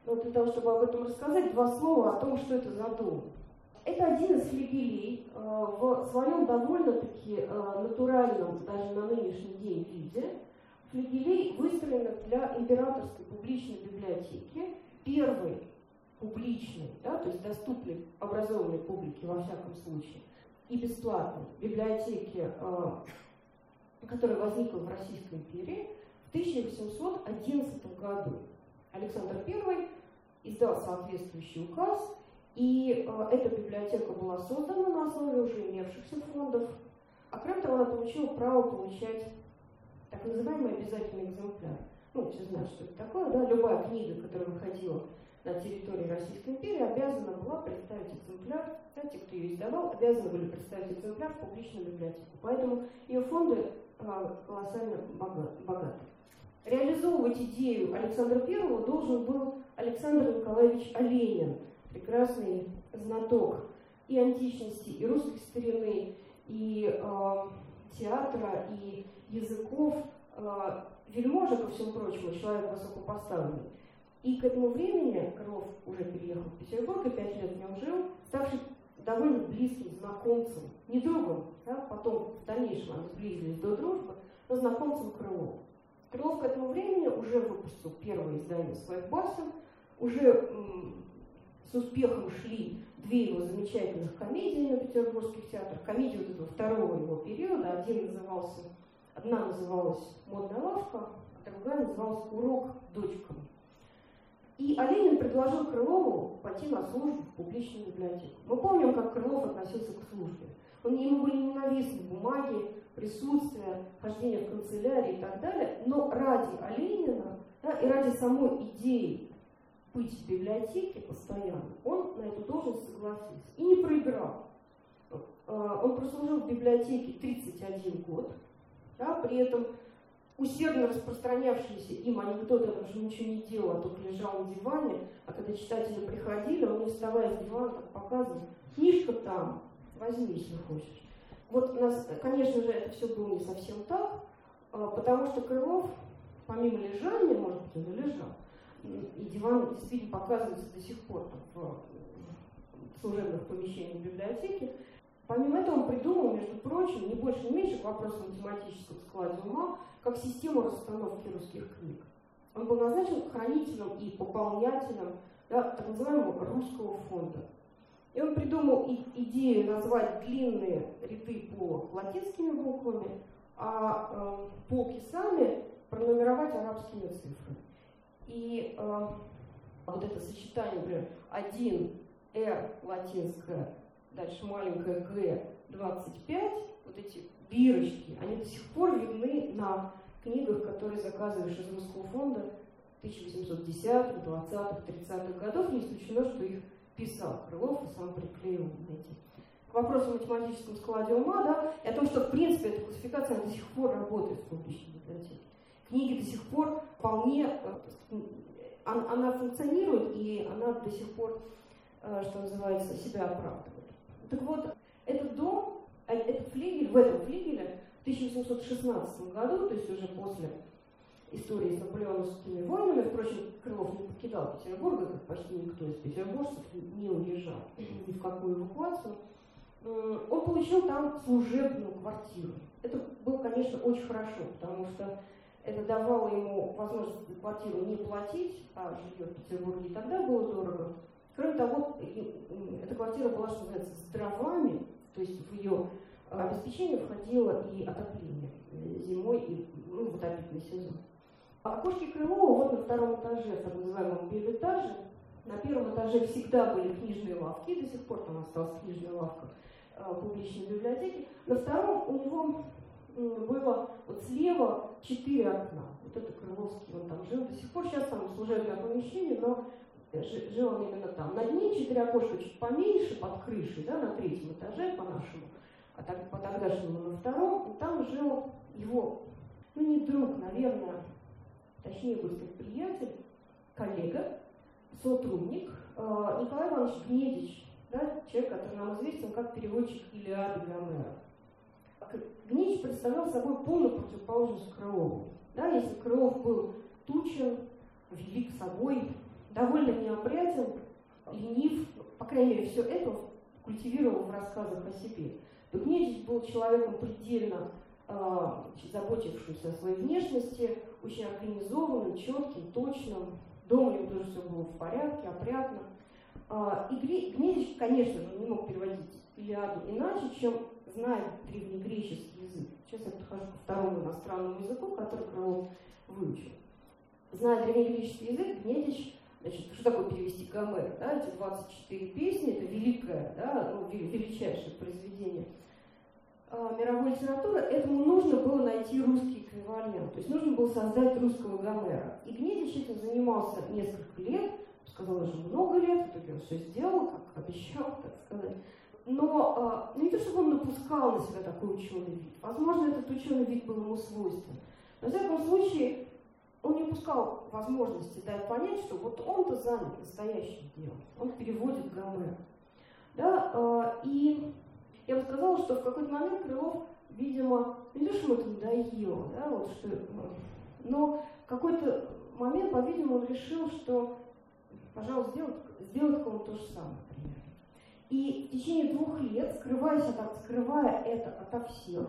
Но для того, чтобы об этом рассказать, два слова о том, что это за дом. Это один из флигелей э, в своем довольно-таки э, натуральном, даже на нынешний день виде. Флигелей выстроенных для императорской публичной библиотеки, первой публичной, да, то есть доступной образованной публике во всяком случае, и бесплатной библиотеки, э, которая возникла в Российской империи в 1811 году. Александр I издал соответствующий указ, и э, эта библиотека была создана на основе уже имевшихся фондов. А кроме того, она получила право получать так называемый обязательный экземпляр. Ну, все знают, что это такое, да, любая книга, которая выходила на территории Российской империи обязана была представить экземпляр, да, те, кто ее издавал, обязаны были представить экземпляр в публичную библиотеку. Поэтому ее фонды а, колоссально богаты. Реализовывать идею Александра I должен был Александр Николаевич Оленин, прекрасный знаток и античности, и русской старины, и э, театра, и языков, э, вельможа, ко всему прочему, человек высокопоставленный. И к этому времени Крылов уже переехал в Петербург и пять лет в нем жил, ставший довольно близким знакомцем, не другом, да, потом в дальнейшем они сблизились до дружбы, но знакомцем Крылова. Крылов к этому времени уже выпустил первое издание своих басен, уже с успехом шли две его замечательных комедии на петербургских театрах. Комедии вот этого второго его периода. Один назывался, одна называлась «Модная лавка», а другая называлась «Урок дочкам». И Оленин предложил Крылову пойти на службу в публичную библиотеку. Мы помним, как Крылов относился к службе. Он, ему были ненавистны бумаги, присутствие, хождение в канцелярии и так далее, но ради Оленина да, и ради самой идеи быть в библиотеке постоянно, он на эту должность согласился и не проиграл. А, он прослужил в библиотеке 31 год, да, при этом усердно распространявшиеся им анекдоты, он же ничего не делал, а только лежал на диване, а когда читатели приходили, он не вставая с дивана, так показывал, книжка там, возьми, если хочешь. Вот, нас, конечно же, это все было не совсем так, а, потому что Крылов, помимо лежания, может быть, он и лежал, и диван действительно показывается до сих пор в служебных помещениях библиотеки. Помимо этого он придумал, между прочим, не больше, не меньше к вопросу математического склада ума, как систему расстановки русских книг. Он был назначен хранителем и пополнятелем да, так называемого русского фонда. И он придумал и, идею назвать длинные ряды полок латинскими буквами, а э, полки сами пронумеровать арабскими цифрами. И э, вот это сочетание, например, 1 R латинская, дальше маленькая G 25, вот эти бирочки, они до сих пор видны на книгах, которые заказываешь из русского фонда 1810-х, 20-х, 30-х годов. Не исключено, что их писал Крылов и сам приклеил эти. К вопросу о математическом складе ума, да, и о том, что, в принципе, эта классификация до сих пор работает в публичной библиотеке книги до сих пор вполне, э, она функционирует, и она до сих пор, э, что называется, себя оправдывает. Так вот, этот дом, э, этот флигель, в этом флигеле в 1816 году, то есть уже после истории с наполеоновскими войнами, впрочем, Крылов не покидал Петербурга, как почти никто из петербуржцев не уезжал ни в какую эвакуацию, он получил там служебную квартиру. Это было, конечно, очень хорошо, потому что это давало ему возможность квартиру не платить, а жилье в Петербурге и тогда было дорого. Кроме того, эта квартира была, что называется, с дровами, то есть в ее а, обеспечение входило и отопление э, зимой и ну, в отопительный сезон. А окошки Крылова вот на втором этаже, так называемом билетаже, на первом этаже всегда были книжные лавки, до сих пор там осталась книжная лавка э, публичной библиотеки. На втором у него было вот слева четыре окна. Вот это Крыловский, он там жил до сих пор. Сейчас там служебное помещение, но жил он именно там. Над ним четыре окошка чуть поменьше, под крышей, да, на третьем этаже по-нашему, а так, по тогдашнему на втором. И там жил его, ну не друг, наверное, точнее будет сказать, приятель, коллега, сотрудник э, Николай Иванович Гнедич, да, человек, который нам известен как переводчик Илиады Гомера. Гнич представлял собой полную противоположность Крылову. Да, если Крылов был тучен, велик собой, довольно неопрятен, ленив, по крайней мере, все это культивировал в рассказах о себе, то Гнедич был человеком предельно э, заботившимся о своей внешности, очень организованным, четким, точным. Дома у тоже все было в порядке, опрятно. Э, и Гнедич, конечно же, не мог переводить Илиаду иначе, чем знает древнегреческий язык. Сейчас я подхожу ко второму иностранному языку, который Крылов выучил. Зная древнегреческий язык, Гнедич, значит, что такое перевести Гомер? Да, эти 24 песни, это великое, да, ну, величайшее произведение а, мировой литературы, этому нужно было найти русский эквивалент. То есть нужно было создать русского Гомера. И Гнедич этим занимался несколько лет, сказал уже много лет, в итоге он все сделал, как обещал, так сказать. Но э, не то, чтобы он напускал на себя такой ученый вид. Возможно, этот ученый вид был ему свойствен. Но, в всяком случае, он не упускал возможности дать понять, что вот он-то занят настоящим делом. Он переводит Гомера. Да, э, и я бы сказала, что в какой-то момент Крылов, видимо, не то, что ему это надоело, да, вот что, но какой-то момент, по-видимому, он решил, что, пожалуй, сделать, сделать кому то же самое. И в течение двух лет, скрываясь от, скрывая это ото всех,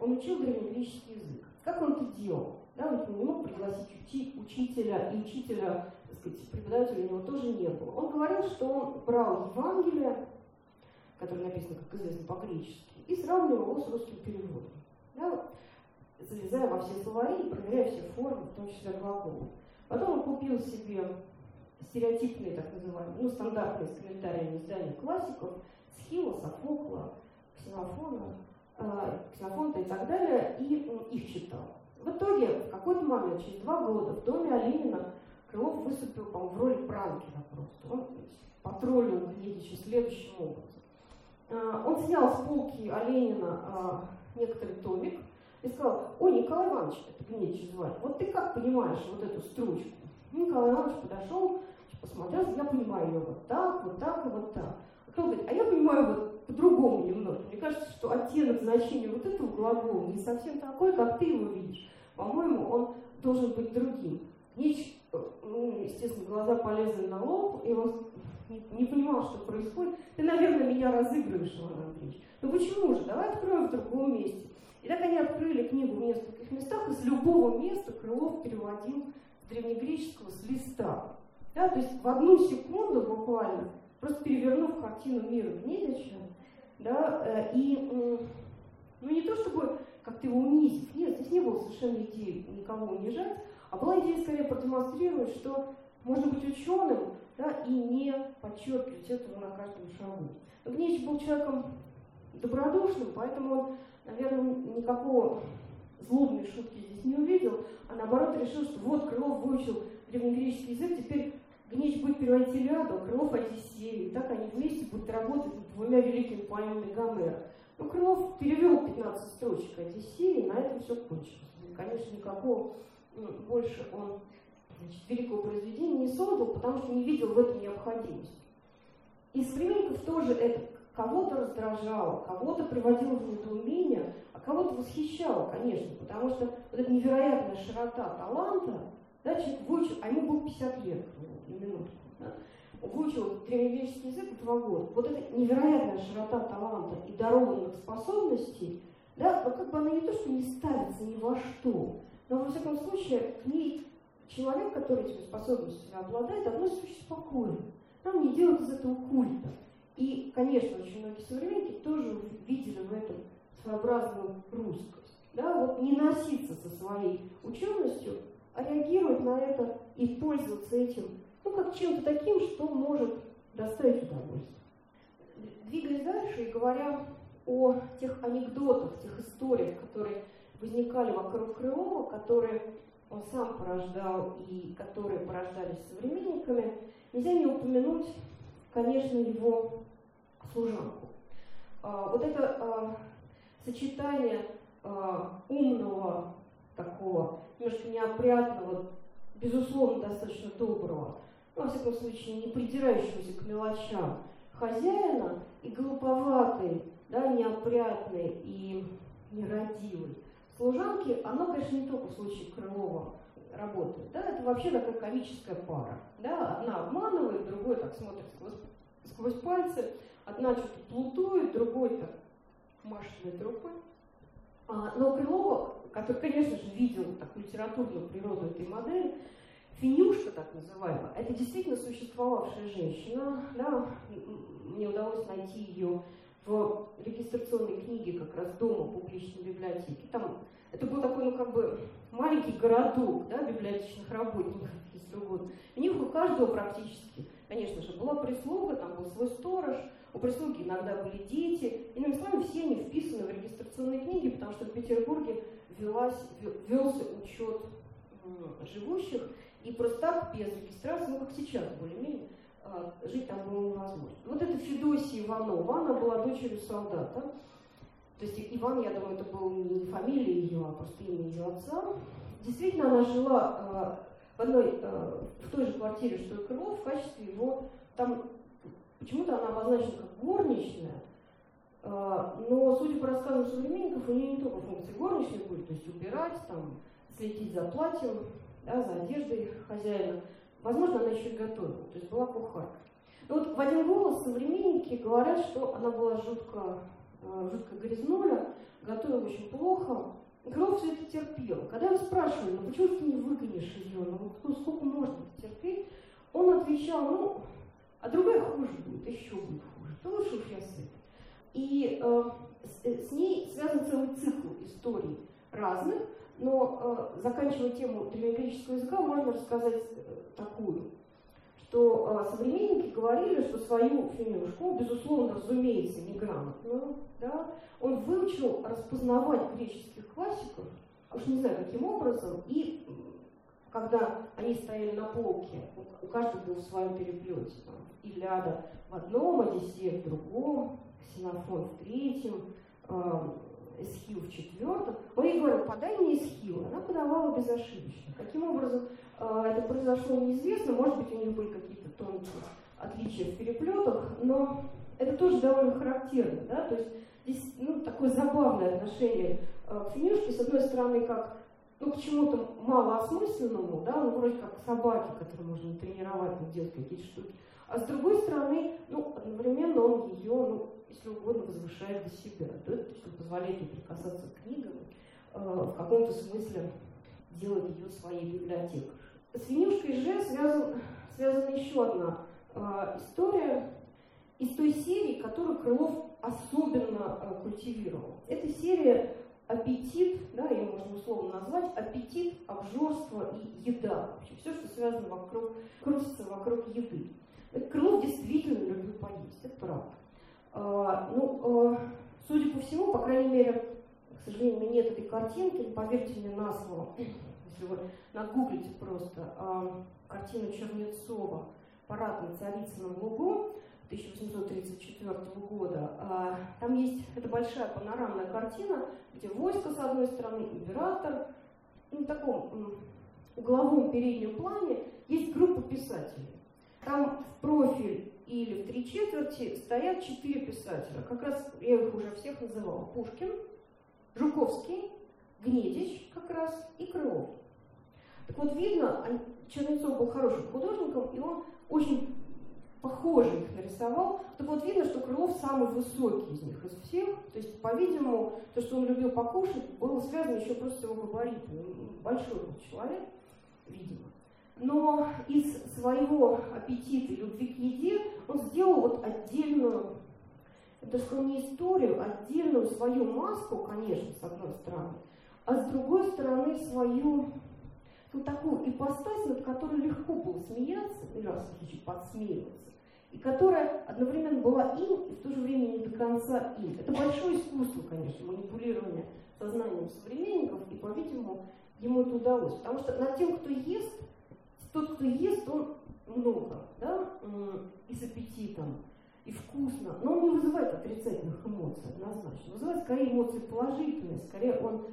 он учил древнегреческий язык. Как он это делал? Да, он не мог пригласить учи, учителя, и учителя, так сказать, преподавателя у него тоже не было. Он говорил, что он брал Евангелие, которое написано, как известно, по-гречески, и сравнивал его с русским переводом. Да, залезая во все словари и проверяя все формы, в том числе глаголы. Потом он купил себе стереотипные, так называемые, ну, стандартные с комментариями издания классиков, Схила, Софокла, Ксенофона, э, Ксенофонта и так далее, и ну, их читал. В итоге, в какой-то момент, через два года, в доме Оленина Крылов выступил, по в роли пранкера просто. Он потроллил Гнедича следующим образом. Э, он снял с полки Оленина э, некоторый томик и сказал, ой, Николай Иванович, это Гнедич звали, вот ты как понимаешь вот эту строчку? Николай Иванович подошел, посмотрел, я понимаю ее вот так, вот так и вот так. А кто говорит, а я понимаю вот по-другому немного. Мне кажется, что оттенок значения вот этого глагола не совсем такой, как ты его видишь. По-моему, он должен быть другим. Нич, э, ну, естественно, глаза полезли на лоб, и он не, понимал, что происходит. Ты, наверное, меня разыгрываешь, Иван Андреевич. Ну почему же? Давай откроем в другом месте. И так они открыли книгу в нескольких местах, из любого места Крылов переводил древнегреческого с листа. Да, то есть в одну секунду буквально, просто перевернув картину мира Гнедича, да, э, и ну не то чтобы как-то его унизив, нет, здесь не было совершенно идеи никого унижать, а была идея скорее продемонстрировать, что можно быть ученым да, и не подчеркивать этого на каждом шагу. Гнедич был человеком добродушным, поэтому он, наверное, никакого злобной шутки здесь не увидел, а наоборот решил, что вот Крылов выучил древнегреческий язык, теперь Гнич будет переводить Илиаду, а Крылов Одиссею, и так они вместе будут работать над двумя великими поэмами Гомера. Ну, Крылов перевел 15 строчек Одиссеи, и на этом все кончилось. Конечно, никакого больше он значит, великого произведения не создал, потому что не видел в этом необходимости. И современников тоже это кого-то раздражало, кого-то приводило в недоумение, а кого-то восхищало, конечно, потому что вот эта невероятная широта таланта, да, человек выучил, а ему было 50 лет, на минутку, да, выучил древнегреческий язык два года. Вот эта невероятная широта таланта и дарованных способностей, да, но как бы она не то, что не ставится ни во что, но во всяком случае к ней человек, который этими способностями обладает, относится очень спокойно. Нам не делают из этого культа. И, конечно, очень многие современники тоже видели в этом своеобразную русскость. Да, вот не носиться со своей ученостью, а реагировать на это и пользоваться этим, ну, как чем-то таким, что может доставить удовольствие. Двигаясь дальше и говоря о тех анекдотах, тех историях, которые возникали вокруг Крылова, которые он сам порождал и которые порождались современниками, нельзя не упомянуть, конечно, его служанку. А, вот это а, сочетание а, умного, такого, немножко неопрятного, безусловно, достаточно доброго, ну, во всяком случае, не придирающегося к мелочам хозяина и глуповатой, да, неопрятной и нерадивой служанки, оно, конечно, не только в случае Крылова работает. Да, это вообще такая комическая пара. Да, одна обманывает, другой так смотрит сквозь, сквозь пальцы, одна что-то плутует, другой так машет рукой. А, но Крылова, который, конечно же, видел такую литературную природу этой модели, Финюшка, так называемая, это действительно существовавшая женщина. Да, мне удалось найти ее в регистрационной книге как раз дома публичной библиотеки. Там это был такой, ну, как бы маленький городок, да, библиотечных работников, если угодно. У них у каждого практически, конечно же, была прислуга, там был свой сторож, у прислуги иногда были дети. Иными словами, все они вписаны в регистрационные книги, потому что в Петербурге велась, велся учет живущих, И просто так, без регистрации, ну как сейчас более-менее, а, жить там было невозможно. Вот эта Федосия Иванова, она была дочерью солдата. То есть Иван, я думаю, это был не фамилия ее, а просто имя ее отца. Действительно, она жила в одной, в той же квартире, что и Крылов, в качестве его, там почему-то она обозначена как горничная, но, судя по рассказам современников, у нее не только функции горничной были, то есть убирать, там, следить за платьем, да, за одеждой хозяина. Возможно, она еще и готовила, то есть была кухарка. Но вот в один голос современники говорят, что она была жутко, э, жутко грязнуля, готовила очень плохо. И Крылов все это терпел. Когда его спрашивали, ну почему ты не выгонишь ее, ну, ну сколько можно терпеть, он отвечал, ну, а другая хуже будет, еще будет хуже, то лучше уж я с этой. И э, с, э, с ней связан целый цикл историй разных, но э, заканчивая тему древнегреческого языка, можно рассказать э, такую, что э, современники говорили, что свою феминную безусловно, разумеется, неграмотную, да, он выучил распознавать греческих классиков, уж не знаю каким образом, и когда они стояли на полке, у каждого был в своем переплете, там, Илиада в одном, Одиссея в другом, Ксенофон в третьем, э, Эсхил в четвертом. Он ей говорил, подай мне Эсхил. Она подавала безошибочно. Каким образом э, это произошло, неизвестно. Может быть, у них были какие-то тонкие отличия в переплетах, но это тоже довольно характерно. Да? То есть здесь ну, такое забавное отношение э, к финишке. С одной стороны, как ну, к чему-то малоосмысленному, да, ну, вроде как собаки, которые можно тренировать, ну, делать какие-то штуки. А с другой стороны, ну, одновременно он ее, ну, если угодно, возвышает до себя. Да? То есть он позволяет ей прикасаться к книгам, э, в каком-то смысле делает ее своей библиотекой. С Винюшкой же связан, связана еще одна э, история из той серии, которую Крылов особенно э, культивировал. Эта серия аппетит, да, ее можно условно назвать, аппетит, обжорство и еда. Вообще все, что связано вокруг, крутится вокруг еды. Крылов действительно любил поесть, это правда. А, ну, а, судя по всему, по крайней мере, к сожалению, нет этой картинки, поверьте мне на слово, <clears throat> если вы нагуглите просто а, картину Чернецова «Парад на Царицыном лугу», 1834 года. Там есть эта большая панорамная картина, где войско с одной стороны, император, ну, в таком угловом переднем плане есть группа писателей. Там в профиль или в три четверти стоят четыре писателя. Как раз я их уже всех называла. Пушкин, Жуковский, Гнедич как раз и Крылов. Так вот, видно, Чернецов был хорошим художником, и он очень похоже их нарисовал. Так вот, видно, что Крылов самый высокий из них, из всех. То есть, по-видимому, то, что он любил покушать, было связано еще просто с его габаритом. Большой был человек, видимо но из своего аппетита и любви к еде он сделал вот отдельную, это что не историю, а отдельную свою маску, конечно, с одной стороны, а с другой стороны свою ну, такую ипостась, над которой легко было смеяться, или раз подсмеиваться, и которая одновременно была им и в то же время не до конца им. Это большое искусство, конечно, манипулирование сознанием современников, и, по-видимому, ему это удалось. Потому что над тем, кто ест, тот, кто ест, он много, да, и с аппетитом, и вкусно, но он не вызывает отрицательных эмоций однозначно. Вызывает скорее эмоции положительные, скорее он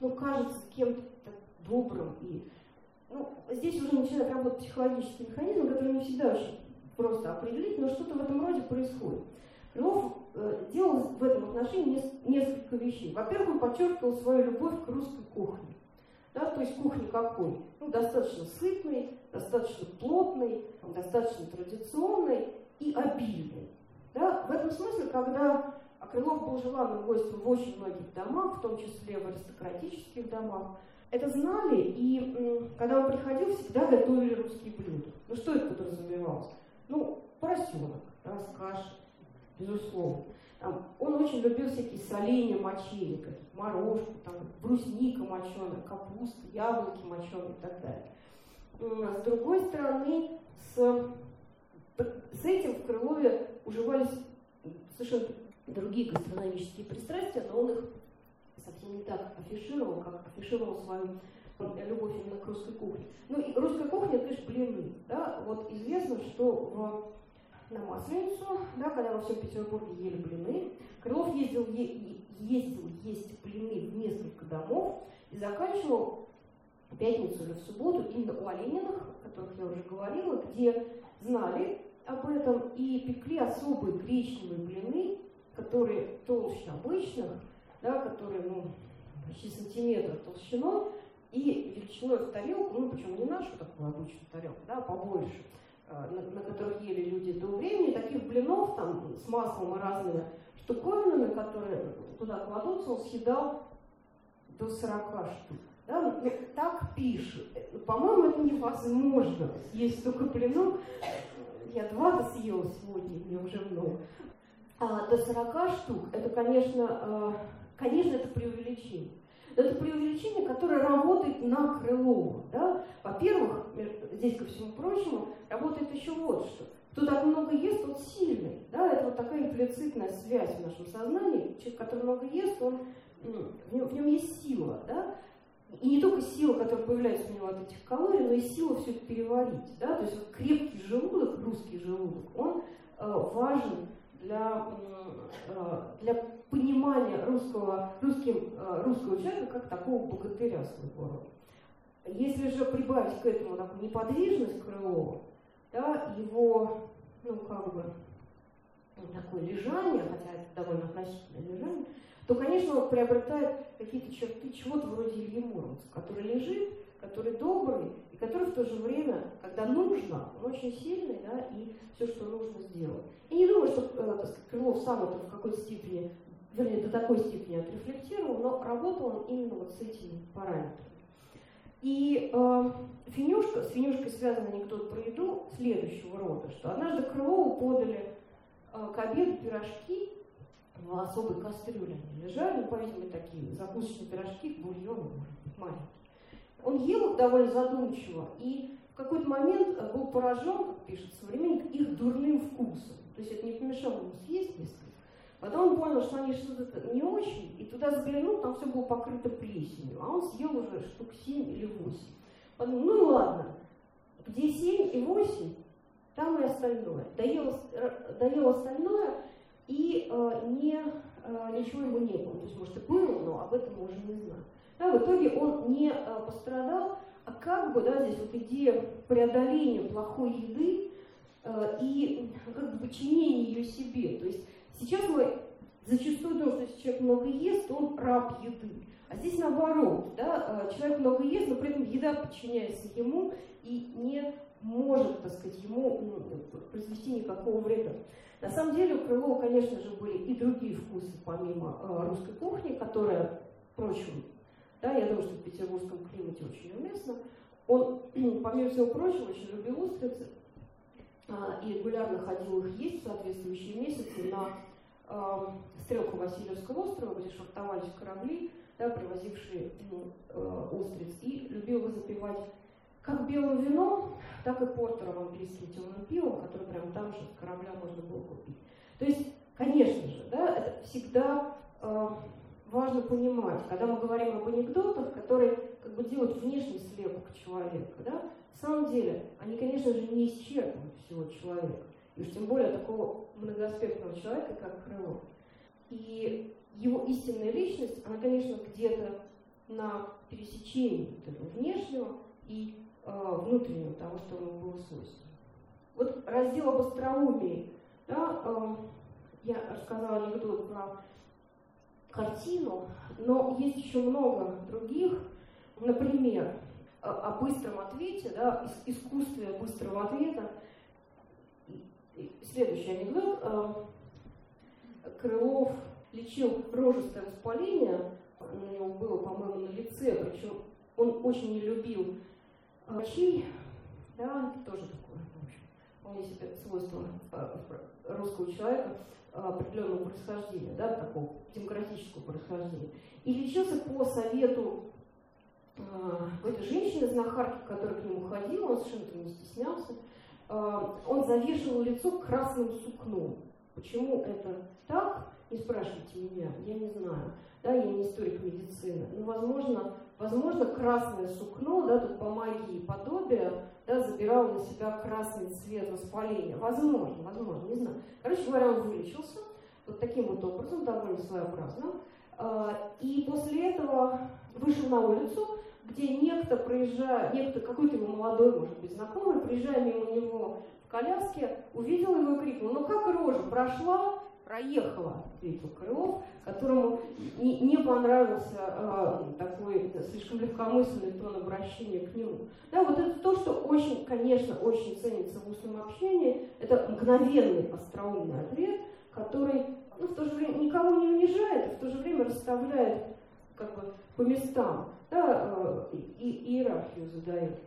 ну, кажется кем-то добрым. И, ну, здесь уже начинает работать психологический механизм, который не всегда очень просто определить, но что-то в этом роде происходит. Крылов э, делал в этом отношении несколько вещей. Во-первых, он подчеркивал свою любовь к русской кухне. Да, то есть кухня какой? Ну, достаточно сытный, достаточно плотный, достаточно традиционный и обильный. Да? В этом смысле, когда Крылов был желанным гостем в очень многих домах, в том числе в аристократических домах, это знали, и когда он приходил, всегда готовили русские блюда. Ну что это подразумевалось? Ну, поросенок, раскаш, безусловно. Там, он очень любил всякие соленья мочили, морожку, там, брусника моченая, капуста, яблоки моченые и так далее. С другой стороны, с, с этим в Крылове уживались совершенно другие гастрономические пристрастия, но он их совсем не так афишировал, как афишировал свою любовь именно к русской кухне. Ну и русская кухня, это, конечно, блины. Да? Вот известно, что в, на Масленицу, да, когда во всем Петербурге ели блины, Крылов ездил, е, ездил есть блины в несколько домов и заканчивал в пятницу или в субботу именно у Олениных, о которых я уже говорила, где знали об этом и пекли особые гречневые блины, которые толще обычных, да, которые ну, почти сантиметр толщиной, и величиной в тарелку, ну причем не нашу такую обычную тарелку, да, а побольше, э, на, на которых ели люди до времени, таких блинов там с маслом и разными штуковинами, которые туда кладутся, он съедал до 40 штук. Да? Ну, так пишут. По-моему, это невозможно съесть столько блинов. Я два-то съела сегодня, мне уже много. А, до 40 штук, это, конечно, э, конечно, это преувеличение. Это преувеличение, которое работает на Крылова. Да? Во-первых, здесь, ко всему прочему, работает еще вот что. Кто так много ест, тот сильный. Да? Это вот такая имплицитная связь в нашем сознании. Человек, который много ест, он, в, нем, в нем есть сила. Да? И не только сила, которая появляется у него от этих калорий, но и сила все это переварить. Да? То есть вот крепкий желудок, русский желудок, он э, важен для, э, для понимания русского, русским, э, русского человека как такого богатыря своего рода. Если же прибавить к этому такую неподвижность Крылова, да, его, ну, как бы, такое лежание, хотя это довольно относительное лежание, то, конечно, он приобретает какие-то черты чего-то вроде Ильи Муромца, который лежит, который добрый, и который в то же время, когда нужно, он очень сильный, да, и все, что нужно, сделать. И не думаю, что э, Крылов сам это в какой-то степени, вернее, до такой степени отрефлектировал, но работал он именно вот с этими параметрами. И э, Финюшка, с Финюшкой связан анекдот про еду следующего рода, что однажды Крылову подали э, к обеду пирожки в особой кастрюле. Они лежали, ну, по-видимому, такие закусочные пирожки, бульон, маленький. Он ел довольно задумчиво и в какой-то момент э, был поражен, как пишет современник, их дурным вкусом. То есть это не помешало ему съесть несколько. Потом он понял, что они что-то не очень, и туда заглянул, там все было покрыто плесенью, а он съел уже штук 7 или 8. Подумал, ну и ладно, где 7 и 8, там и остальное. Доел, доел остальное, и э, не, э, ничего ему не было. То есть, может, и было, но об этом мы уже не знаем. Да, в итоге он не э, пострадал, а как бы, да, здесь вот идея преодоления плохой еды э, и как бы подчинения ее себе. То есть сейчас мы зачастую думаем, что если человек много ест, он раб еды. А здесь наоборот, да, э, человек много ест, но при этом еда подчиняется ему и не может, так сказать, ему ну, произвести никакого вреда. На самом деле у Крылова, конечно же, были и другие вкусы, помимо э, русской кухни, которая, впрочем, да, я думаю, что в петербургском климате очень уместно. Он, <clears throat> помимо всего прочего, очень любил устрицы а, и регулярно ходил их есть в соответствующие месяцы на э, стрелку Васильевского острова, где швартовались корабли, да, привозившие ну, э, устриц, и любил его запивать как белым вином, так и портером английским темным пивом, который прямо там же с корабля можно было купить. То есть, конечно же, да, это всегда э, важно понимать, когда мы говорим об анекдотах, которые как бы делают внешний слепок человека, да, на самом деле они, конечно же, не исчерпывают всего человека, и уж тем более такого многоаспектного человека, как Крылов. И его истинная личность, она, конечно, где-то на пересечении вот этого внешнего и э, внутреннего, того, что ему было свойственно. Вот раздел об остроумии, да, э, я рассказала анекдот про картину, но есть еще много других. Например, о быстром ответе, да, искусстве быстрого ответа. Следующий анекдот. Э, Крылов лечил рожистое воспаление, у него было, по-моему, на лице, причем он очень не любил врачей, да, тоже такое, в общем, вполне себе свойство э, русского человека определенного происхождения, да, такого демократического происхождения. И лечился по совету э, этой женщины, знахарки, которая к нему ходила, он совершенно не стеснялся, э, он завешивал лицо красным сукном. Почему это так, не спрашивайте меня, я не знаю. да, я не историк медицины, но, возможно, возможно, красное сукно, да, тут по магии подобия, да, забирало на себя красный цвет воспаления. Возможно, возможно, не знаю. Короче говоря, он вылечился вот таким вот образом, довольно своеобразным. А, и после этого вышел на улицу, где некто, проезжая, некто, какой-то его молодой, может быть, знакомый, проезжая мимо него в коляске, увидел его и крикнул, ну как рожа, прошла, проехала, ответил Крылов, которому не, не понравился э, такой слишком легкомысленный тон обращения к нему. Да, вот это то, что очень, конечно, очень ценится в устном общении, это мгновенный остроумный ответ, который ну, в то же время никого не унижает, и в то же время расставляет как бы по местам, да, э, и, иерархию задает.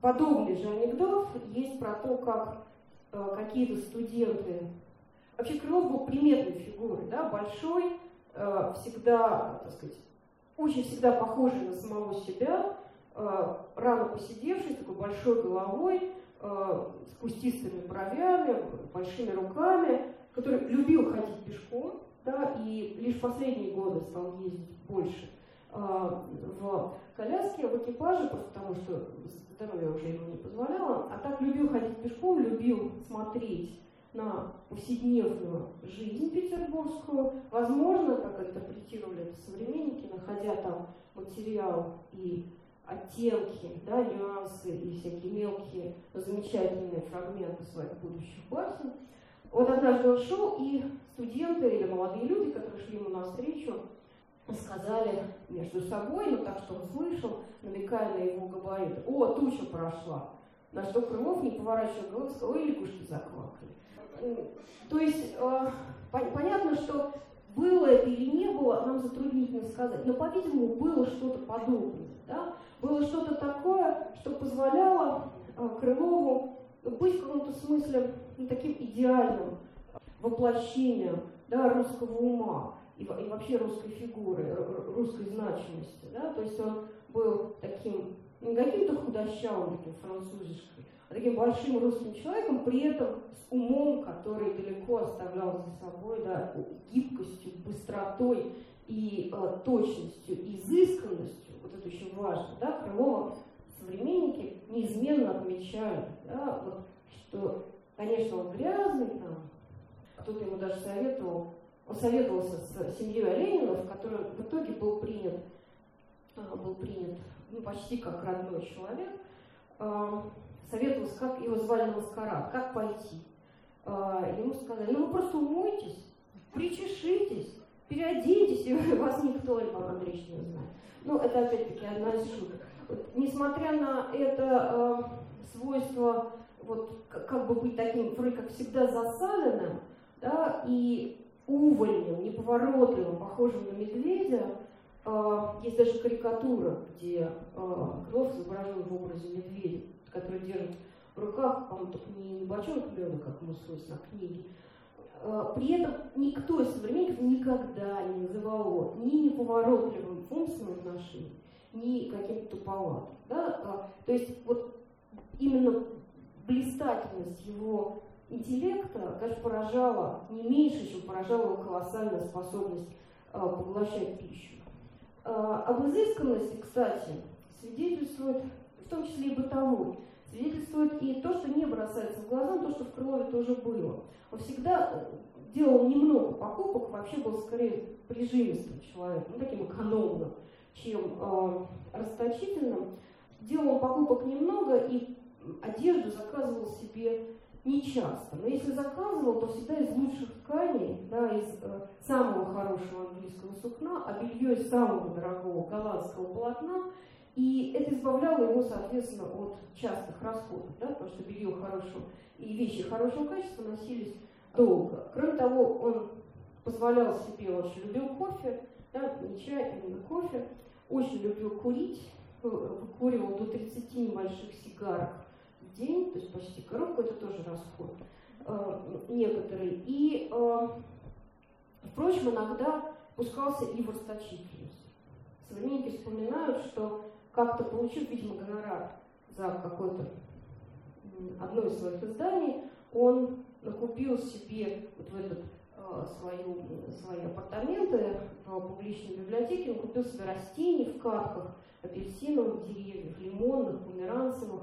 Подобный же анекдот есть про то, как э, какие-то студенты Вообще Крылов был приметной фигурой, да, большой, э, всегда, так сказать, очень всегда похожий на самого себя, э, рано посидевший, с такой большой головой, э, с кустистыми бровями, большими руками, который любил ходить пешком, да, и лишь последние годы стал ездить больше в коляске, в экипаже, просто потому что здоровье уже ему не позволяло, а так любил ходить пешком, любил смотреть на повседневную жизнь петербургскую. Возможно, как интерпретировали это современники, находя там материал и оттенки, да, нюансы и всякие мелкие, замечательные фрагменты своих будущих басен. Вот однажды он шел, и студенты или молодые люди, которые шли ему навстречу, сказали между собой, ну так что он слышал, намекая на его габарит, «О, туча прошла!» На что Крылов, не поворачивая головы, сказал, «Ой, лягушки заквакали». То есть э, понятно, что было это или не было, нам затруднительно сказать, но, по-видимому, было что-то подобное. Да? Было что-то такое, что позволяло э, Крылову быть в каком-то смысле ну, таким идеальным воплощением да, русского ума и, и вообще русской фигуры, русской значимости. Да? То есть он был таким, не каким-то худощавым, французишкой, таким большим русским человеком, при этом с умом, который далеко оставлял за собой, да, гибкостью, быстротой и э, точностью, изысканностью, вот это очень важно, да, Крылова современники неизменно отмечают, да, вот, что, конечно, он грязный, там, кто-то ему даже советовал, он советовался с семьей Оленина, в которой в итоге был принят, э, был принят ну, почти как родной человек, советовался, как его звали на маскарад, как пойти. А, ему сказали, ну вы просто умойтесь, причешитесь, переоденьтесь, и <laughs> вас никто, Андреевич, не знает. Ну, это опять-таки одна из шуток. Вот, несмотря на это э, свойство вот, как бы быть таким, вроде как всегда засаленным, да, и увольнем, неповоротливым, похожим на медведя, э, есть даже карикатура, где э, Крылов изображен в образе медведя который держит в руках, только не, не бочонок меда, как ему свойственно, а книги. А, при этом никто из современников никогда не называл его ни неповоротливым в умственном отношении, ни каким-то туповатым. Да? А, то есть вот именно блистательность его интеллекта, конечно, поражала не меньше, чем поражала его колоссальная способность поглощать пищу. Об изысканности, кстати, свидетельствует в том числе и бытовой свидетельствует и то, что не бросается в глаза, то, что в Крылове тоже было. Он всегда э, делал немного покупок, вообще был скорее прижимистым человеком, ну, таким экономным, чем э, расточительным. Делал покупок немного и одежду заказывал себе нечасто. Но если заказывал, то всегда из лучших тканей, да, из э, самого хорошего английского сукна, а белье из самого дорогого голландского полотна – и это избавляло его, соответственно, от частых расходов, да, потому что белье хорошего и вещи хорошего качества носились долго. Кроме того, он позволял себе, очень любил кофе, да, не чай, именно кофе, очень любил курить, выкуривал до 30 небольших сигарок в день, то есть почти коробку, это тоже расход э, некоторые. И, э, впрочем, иногда пускался и в расточительность. Современники вспоминают, что как-то получив, видимо, гонорар за какое-то одно из своих изданий, он накупил себе вот в этот э, свою, свои апартаменты в публичной библиотеке, он купил себе растений в катках, апельсиновых деревьев, лимонных, померанцевых,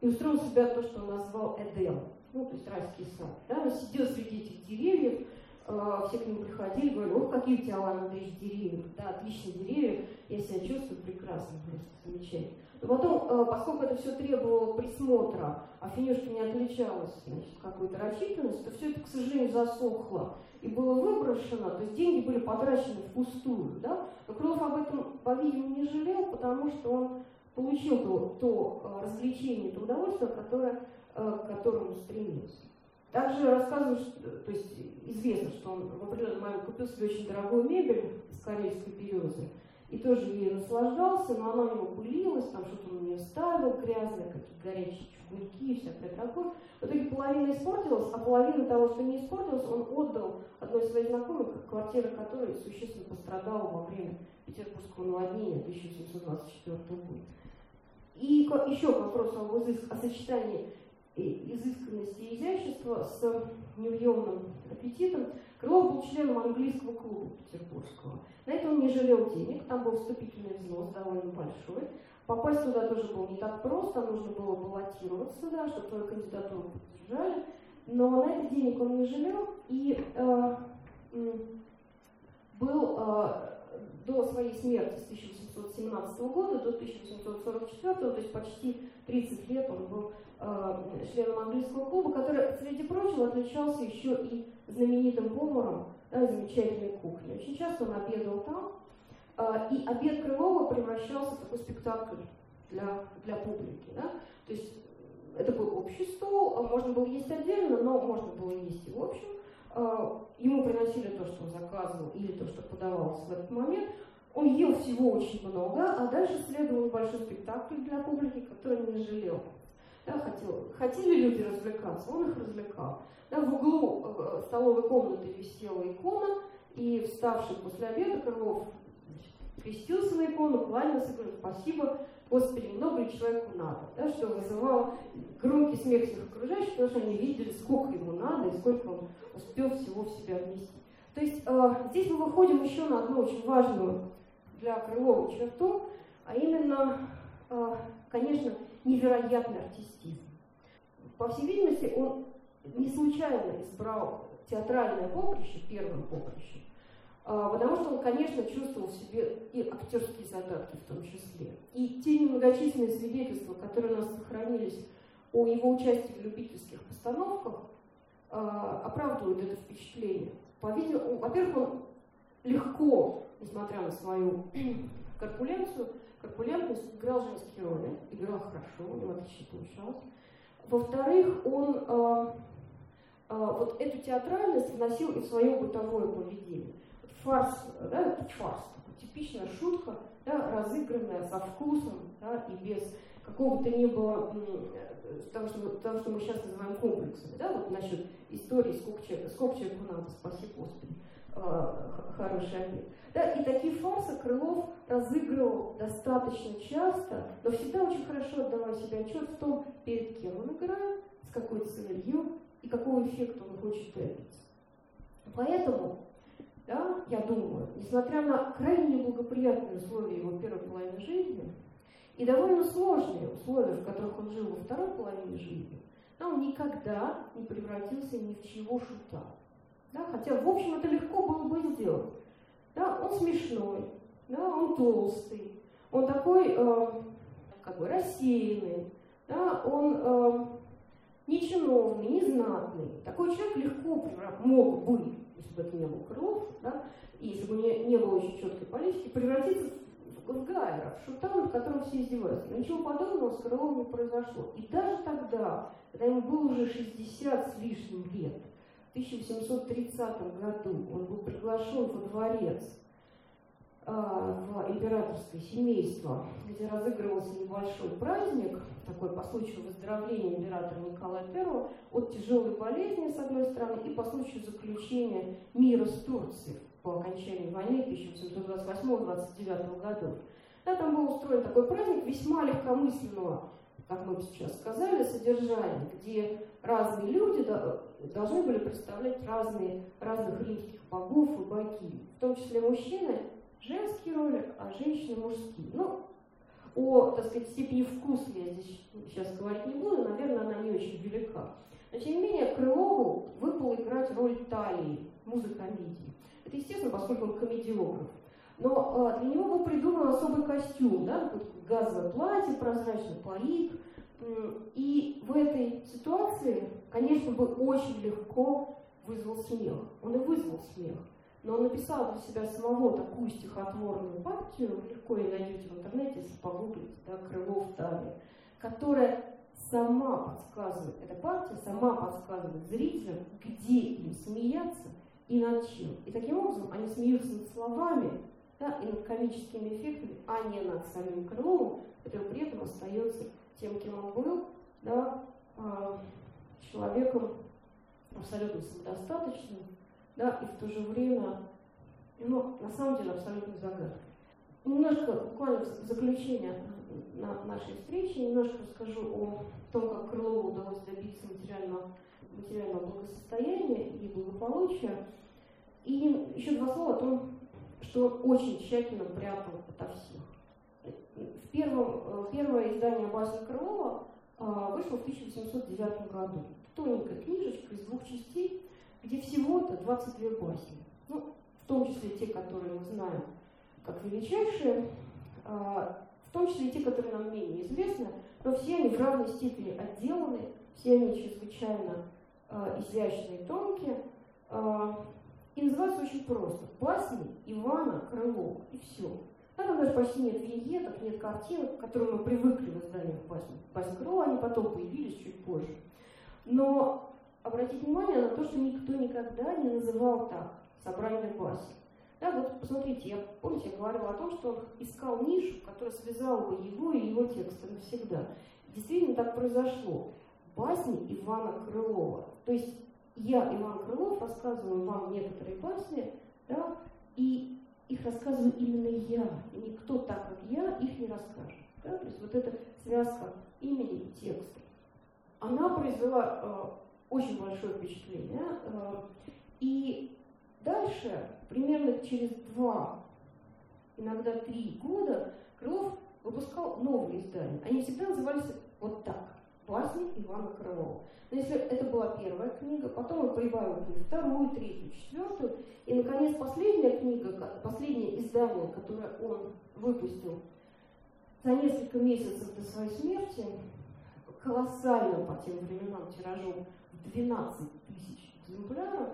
и устроил себя то, что он назвал Эдем, ну, то есть райский сад. Да? Он сидел среди этих деревьев, все к нему приходили, говорили, ох, какие у тебя, Алан Андреевич, деревья. Да, отличные деревья, я себя чувствую прекрасно, просто замечательно. Но потом, э, поскольку это все требовало присмотра, а финюшка не отличалась значит, какой-то рачительностью, то все это, к сожалению, засохло и было выброшено, то есть деньги были потрачены впустую. Да? Но Крылов об этом, по-видимому, не жалел, потому что он получил то, то э, развлечение, то удовольствие, которое, к которому стремился. Также рассказывают, что, то есть известно, что он в определенный момент купил себе очень дорогую мебель из корейской березы, и тоже ей наслаждался, но она у него пылилась, там что-то он у нее ставил грязное, какие горячие чугунки и всякое такое. В итоге половина испортилась, а половина того, что не испортилось, он отдал одной из своих знакомых, квартира которой существенно пострадала во время Петербургского наводнения 1724 года. И еще к вопросу об изыск... о сочетании изысканности и изящества с неуемным аппетитом. Крылов был членом английского клуба петербургского. На это он не жалел денег, там был вступительный взнос довольно большой. Попасть туда тоже было не так просто, нужно было баллотироваться, да, чтобы твою кандидатуру поддержали. Но на это денег он не жалел и э, был э, до своей смерти с 1817 года до 1844, то есть почти 30 лет он был э, членом английского клуба, который, среди прочего, отличался еще и знаменитым поваром да, замечательной кухни. Очень часто он обедал там, э, и обед Крылова превращался в такой спектакль для, для публики. Да? То есть это был общий стол, можно было есть отдельно, но можно было есть и в общем. Ему приносили то, что он заказывал, или то, что подавалось в этот момент. Он ел всего очень много, а дальше следовал большой спектакль для публики, который не жалел. Да, хотел, хотели люди развлекаться, он их развлекал. Да, в углу э, столовой комнаты висела икона, и вставший после обеда Крылов крестился на икону, кланялся, говорит, спасибо, Господи, много ли человеку надо, да, что вызывало громкий смех всех окружающих, потому что они видели, сколько ему надо и сколько он успел всего в себя вместить. То есть э, здесь мы выходим еще на одну очень важную для Крылова черту, а именно, э, конечно, невероятный артистизм. По всей видимости, он не случайно избрал театральное поприще, первым поприщем, потому что он, конечно, чувствовал в себе и актерские задатки в том числе. И те немногочисленные свидетельства, которые у нас сохранились о его участии в любительских постановках, а, оправдывают это впечатление. Во-первых, он легко, несмотря на свою <clears throat> корпуленцию, корпулентность, играл женские роли, играл хорошо, у него отлично получалось. Во-вторых, он э, э, вот эту театральность вносил и в свое бытовое поведение фарс, да, фарс, типичная шутка, да, разыгранная со вкусом, да, и без какого то не было того, что, того, что мы сейчас называем комплексами, да, вот насчет истории, сколько человек, сколько человеку надо, спаси Господи, э, хороший обед. Да, и такие фарсы Крылов разыгрывал достаточно часто, но всегда очень хорошо отдавая себе отчет в том, перед кем он играет, с какой целью и какого эффекта он хочет добиться. Поэтому да, я думаю, несмотря на крайне неблагоприятные условия его первой половины жизни и довольно сложные условия, в которых он жил во второй половине жизни, да, он никогда не превратился ни в чего шута. Да, хотя, в общем, это легко было бы сделать. Да, он смешной, да, он толстый, он такой э, как бы рассеянный, да, он э, не чиновный, не знатный. Такой человек легко мог бы если бы это не был Крылов, да, и если бы не, не было очень четкой политики, превратиться в, в Гайера, в шута, над которым все издеваются. Но ничего подобного с Крыловым не произошло. И даже тогда, когда ему было уже 60 с лишним лет, в 1730 году он был приглашен во дворец в императорское семейство, где разыгрывался небольшой праздник, такой по случаю выздоровления императора Николая I от тяжелой болезни, с одной стороны, и по случаю заключения мира с Турцией по окончании войны 1828-29 годов. Да, там был устроен такой праздник весьма легкомысленного, как мы сейчас сказали, содержания, где разные люди, должны были представлять разные, разных римских богов и богинь, в том числе мужчины женские роли, а женщины мужские. Ну, о, так сказать, степени вкуса я здесь сейчас говорить не буду, наверное, она не очень велика. Но, тем не менее, Крылову выпало играть роль Талии, музы комедии. Это естественно, поскольку он комедиограф. Но э, для него был придуман особый костюм, да, газовое платье, прозрачный парик. И в этой ситуации, конечно, бы очень легко вызвал смех. Он и вызвал смех. Но он написал для себя самого такую стихотворную партию, легко ее найдете в интернете, если погуглите, да, Крылов Талия, которая сама подсказывает, эта партия сама подсказывает зрителям, где им смеяться и над чем. И таким образом они смеются над словами, да, и над комическими эффектами, а не над самим Крыловым, который при этом остается тем, кем он был, да, а, человеком абсолютно самодостаточным, да, и в то же время, ну, на самом деле, абсолютно загадкой. Немножко, буквально в заключение на нашей встречи, немножко расскажу о том, как Крылову удалось добиться материального, материального благосостояния и благополучия. И еще два слова о том, что он очень тщательно прятал ото всех. В первом, э, первое издание басни Крылова э, вышло в 1809 году. Тоненькая книжечка из двух частей, где всего-то 22 басни. Ну, в том числе те, которые мы знаем как величайшие, э, в том числе и те, которые нам менее известны, но все они в равной степени отделаны, все они чрезвычайно изящные, тонкие, и называется очень просто. Басни Ивана Крылова. И все. Там даже почти нет виньеток, нет картинок, к которым мы привыкли в изданиях басни. Басни Крылова, они потом появились чуть позже. Но обратите внимание на то, что никто никогда не называл так собрание басен. Да, вот посмотрите, я, помните, я говорила о том, что он искал нишу, которая связала бы его и его тексты навсегда. Действительно так произошло. Басни Ивана Крылова. То есть я, Иван Крылов, рассказываю вам некоторые басни, да, и их рассказываю именно я, и никто так, как я, их не расскажет. Да? То есть вот эта связка имени и текста, она произвела э, очень большое впечатление. Э, и дальше, примерно через два, иногда три года, Крылов выпускал новые издания. Они всегда назывались вот так басни Ивана Крылова. Но если это была первая книга, потом он прибавил к вторую, третью, четвертую, и, наконец, последняя книга, последнее издание, которое он выпустил за несколько месяцев до своей смерти, колоссальным по тем временам тиражом 12 тысяч экземпляров,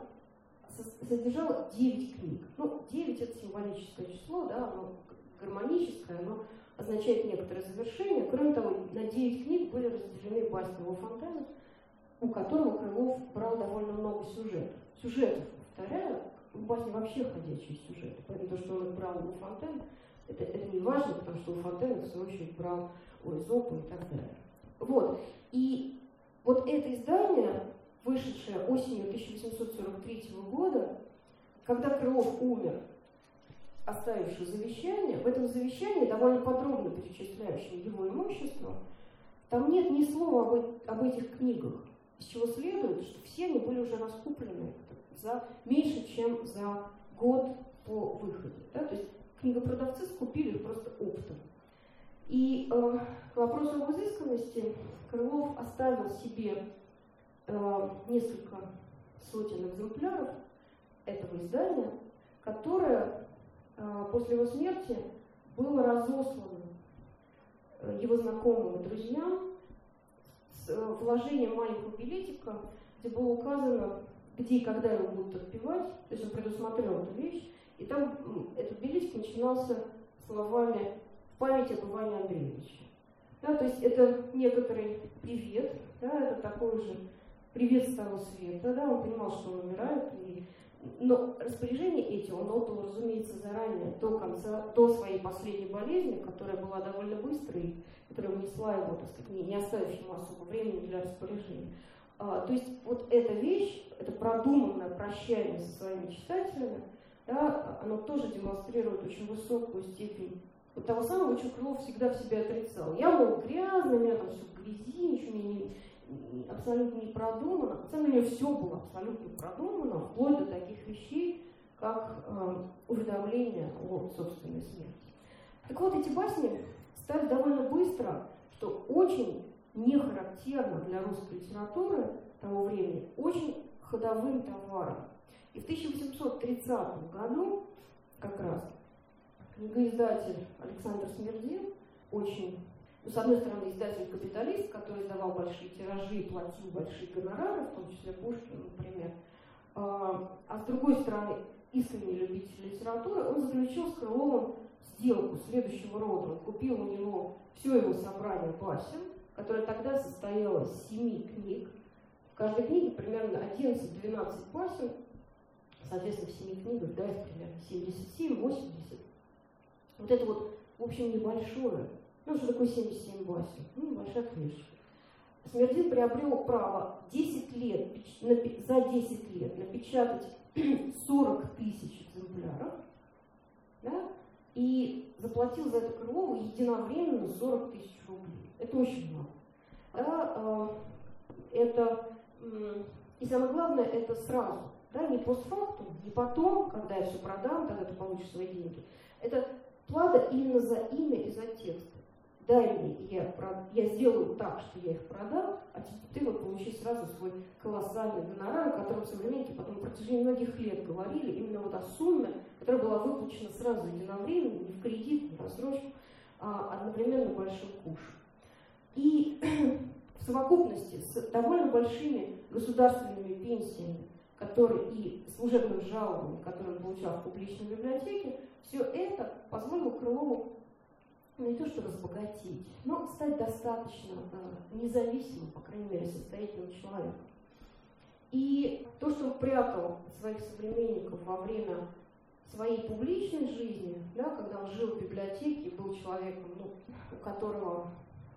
содержало 9 книг. Ну, 9 это символическое число, да, оно гармоническое, но означает некоторое завершение. Кроме того, на 9 книг были разделены басни его фонтана, у которого Крылов брал довольно много сюжетов. Сюжетов, повторяю, у басни вообще ходячие сюжеты, поэтому то, что он брал у Фонтена, это, это не важно, потому что у Фонтена, в свою очередь, брал у Эзопа и так далее. Вот. И вот это издание, вышедшее осенью 1843 года, когда Крылов умер, оставивший завещание, в этом завещании, довольно подробно перечисляющем его имущество, там нет ни слова об, об этих книгах, из чего следует, что все они были уже раскуплены за меньше, чем за год по выходе. Да? То есть книгопродавцы скупили их просто оптом. И э, к вопросу об изысканности Крылов оставил себе э, несколько сотен экземпляров этого издания, которое а, после его смерти было разослано э, его знакомым и друзьям с э, вложением маленького билетика, где было указано, где и когда его будут отпевать, то есть он предусмотрел эту вещь, и там этот билетик начинался словами «Память об Иване Андреевиче». Да, то есть это некоторый привет, да, это такой же привет с того света, да, он понимал, что он умирает, и но распоряжения эти он отдал, разумеется, заранее, до конца, до своей последней болезни, которая была довольно быстрой, которая внесла его, так сказать, не оставив ему особо времени для распоряжения. А, то есть вот эта вещь, это продуманное прощание со своими читателями, да, оно тоже демонстрирует очень высокую степень вот того самого, что Крылов всегда в себе отрицал. Я, мол, грязный, у меня там все в грязи, ничего мне не, абсолютно не продумано. На самом деле все было абсолютно продумано, вплоть до таких вещей, как э, уведомление о собственной смерти. Так вот, эти басни стали довольно быстро, что очень не характерно для русской литературы того времени, очень ходовым товаром. И в 1830 году как раз книгоиздатель Александр Смердин, очень, ну, с одной стороны, издатель-капиталист, который издавал большие тиражи и платил большие гонорары, в том числе Пушкин, например, а, а с другой стороны, искренний любитель литературы, он заключил с Крыловым сделку следующего рода. Он купил у него все его собрание басен, которое тогда состояло из семи книг. В каждой книге примерно 11-12 басен, соответственно, в семи книгах, да, примерно 77-80. Вот это вот, в общем, небольшое. Ну, что такое 77 басен? Ну, небольшая книжка. Смердин приобрел право 10 лет, за 10 лет напечатать <clears throat> 40 тысяч экземпляров, да, и заплатил за эту Крылову единовременно 40 тысяч рублей. Это очень много. Да, э, это, и самое главное, это сразу, да, не постфактум, не потом, когда я все продам, тогда ты получишь свои деньги. Это плата именно за имя и за текст дай мне, я, я сделаю так, что я их продам, а ты вот получи сразу свой колоссальный гонорар, о котором современники потом в протяжении многих лет говорили, именно вот о сумме, которая была выплачена сразу единовременно, не в кредит, не в рассрочку, а одновременно большим кушем. И <clears throat> в совокупности с довольно большими государственными пенсиями, которые и служебным жалованием, которые он получал в публичной библиотеке, все это позволило Крылову не то что разбогатеть, но стать достаточно э, независимым, по крайней мере, состоятельным человеком. И то, что он прятал своих современников во время своей публичной жизни, да, когда он жил в библиотеке, был человеком, ну, у которого,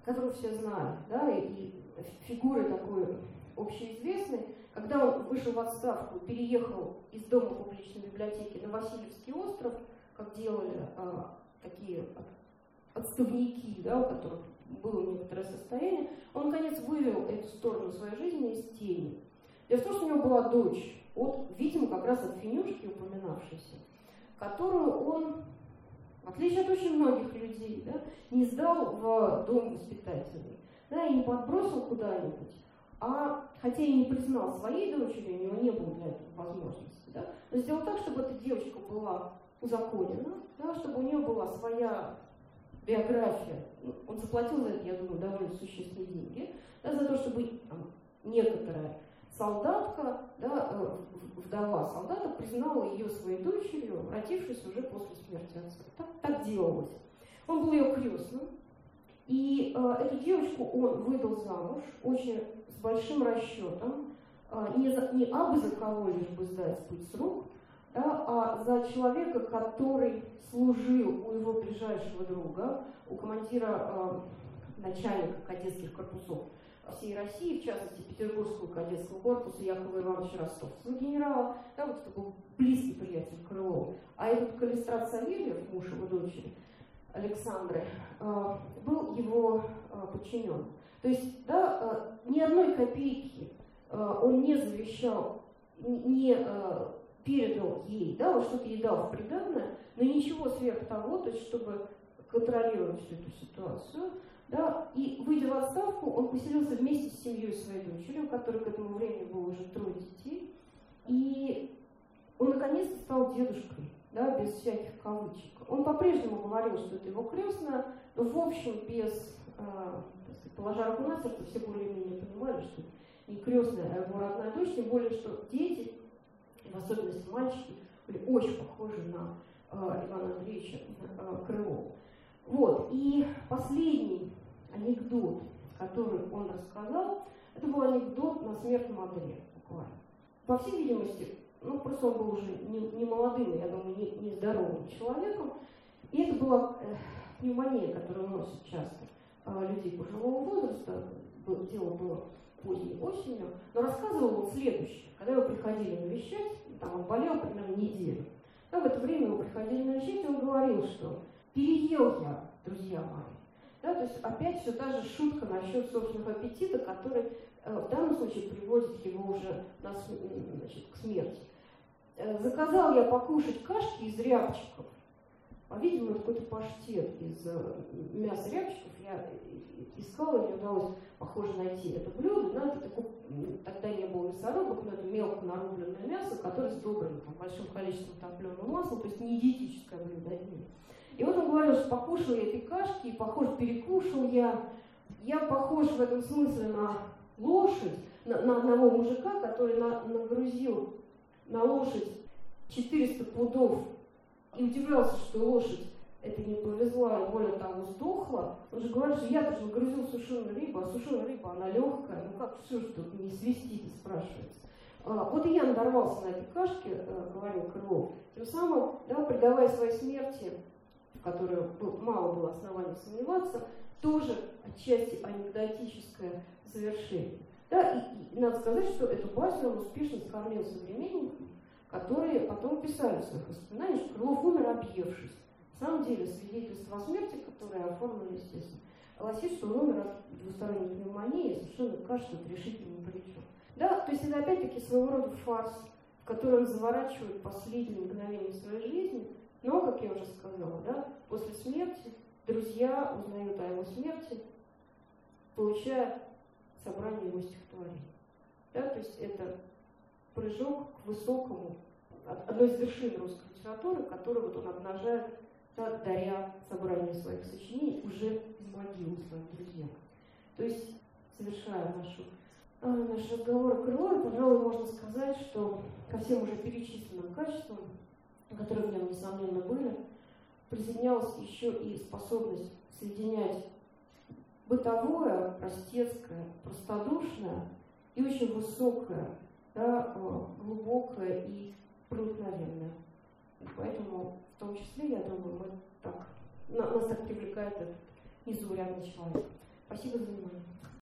которого все знали, да, и, и фигурой такой общеизвестной, когда он вышел в отставку, переехал из дома публичной библиотеки на Васильевский остров, как делали а, такие отставники, да, у которых было некоторое состояние, он, наконец, вывел эту сторону своей жизни из тени. Дело в том, что у него была дочь, от, видимо, как раз от Финюшки упоминавшейся, которую он, в отличие от очень многих людей, да, не сдал в дом воспитательный, да, и не подбросил куда-нибудь, а, хотя и не признал своей дочерью, у него не было для этого возможности, да, но сделал так, чтобы эта девочка была узаконена, да, чтобы у нее была своя биография, он заплатил за это, я думаю, довольно существенные деньги, да, за то, чтобы там, некоторая солдатка, да, э, вдова солдата признала ее своей дочерью, родившись уже после смерти отца. Так, так делалось. Он был ее крестным, и э, эту девочку он выдал замуж очень с большим расчетом, э, не, за, не абы за кого лишь бы сдать путь с рук, да, а за человека, который служил у его ближайшего друга, у командира э, начальника кадетских корпусов всей России, в частности Петербургского кадетского корпуса Якова Ивановича Ростовцева генерала, да, вот это был близкий приятель Крылова. А этот Калистрат Савельев, муж его дочери, Александры, э, был его э, подчинен. То есть, да, ни одной копейки он не завещал, не передал ей, да, вот что-то ей дал в приданное, но ничего сверх того, то есть чтобы контролировать всю эту ситуацию, да, и выйдя в отставку, он поселился вместе с семьей своей дочери, у которой к этому времени было уже трое детей, и он наконец-то стал дедушкой, да, без всяких кавычек. Он по-прежнему говорил, что это его крестная, но в общем без, э, положа руку на сердце, все более-менее понимали, что не крестная, а его родная дочь, тем более, что дети в особенности мальчики, были очень похожи на э, Ивана Андреевича э, Крылова. Вот, и последний анекдот, который он рассказал, это был анекдот на смертном одре, буквально. По всей видимости, ну, просто он был уже не, не молодым, я думаю, не, не здоровым человеком, и это была э, пневмония, которую носят часто э, людей пожилого возраста, дело было поздней осенью, но рассказывал он следующее. Когда его приходили навещать, там он болел примерно неделю, да, в это время его приходили навещать, и он говорил, что переел я, друзья мои. Да, то есть опять все та же шутка насчет собственного аппетита, который э, в данном случае приводит его уже на, значит, к смерти. Э, заказал я покушать кашки из рябчиков. По-видимому, это какой-то паштет из мяса рябчиков. Я искала, не удалось, похоже, найти это блюдо. Да, это такой, тогда не было мясорубок, но это мелко нарубленное мясо, которое сдобрено там, большим количеством топленого масла, то есть не диетическое блюдо. И вот он говорил, что покушал я эти кашки, и, похоже, перекушал я. Я похож в этом смысле на лошадь, на, на одного мужика, который на, нагрузил на лошадь 400 пудов и удивлялся, что лошадь это не повезла, и более того, сдохла. Он же говорит, что я даже нагрузил сушеную рыбу, а сушеная рыба, она легкая, ну как все, что тут не свистит, спрашивается. А, вот и я надорвался на этой кашке, э, говорил Крылов, тем самым, да, предавая своей смерти которое мало было оснований сомневаться, тоже отчасти анекдотическое завершение. Да, и, и надо сказать, что эту басню он успешно скормил современникам, которые потом писали в своих воспоминаниях, что Крылов умер объевшись. На самом деле свидетельство о смерти, которое оформлено, естественно, гласит, что он умер от двусторонней пневмонии, совершенно кажется, решительно ни Да, то есть это опять-таки своего рода фарс, в который он заворачивает последние мгновения своей жизни, но, как я уже сказала, да, после смерти друзья узнают о его смерти, получая собрание его стихотворений. Да, то есть это прыжок к высокому, одной из вершин русской литературы, которую вот он обнажает, да, даря собрание своих сочинений уже из могилы своим друзьям. То есть, завершая нашу, э, наш разговор о Крылове, пожалуй, можно сказать, что ко всем уже перечисленным качествам которые в нем, несомненно, были, присоединялась еще и способность соединять бытовое, простецкое, простодушное и очень высокое, да, э, глубокое и проникновенное. И поэтому, в том числе, я думаю, мы так, нас так привлекает этот незаурядный человек. Спасибо за внимание.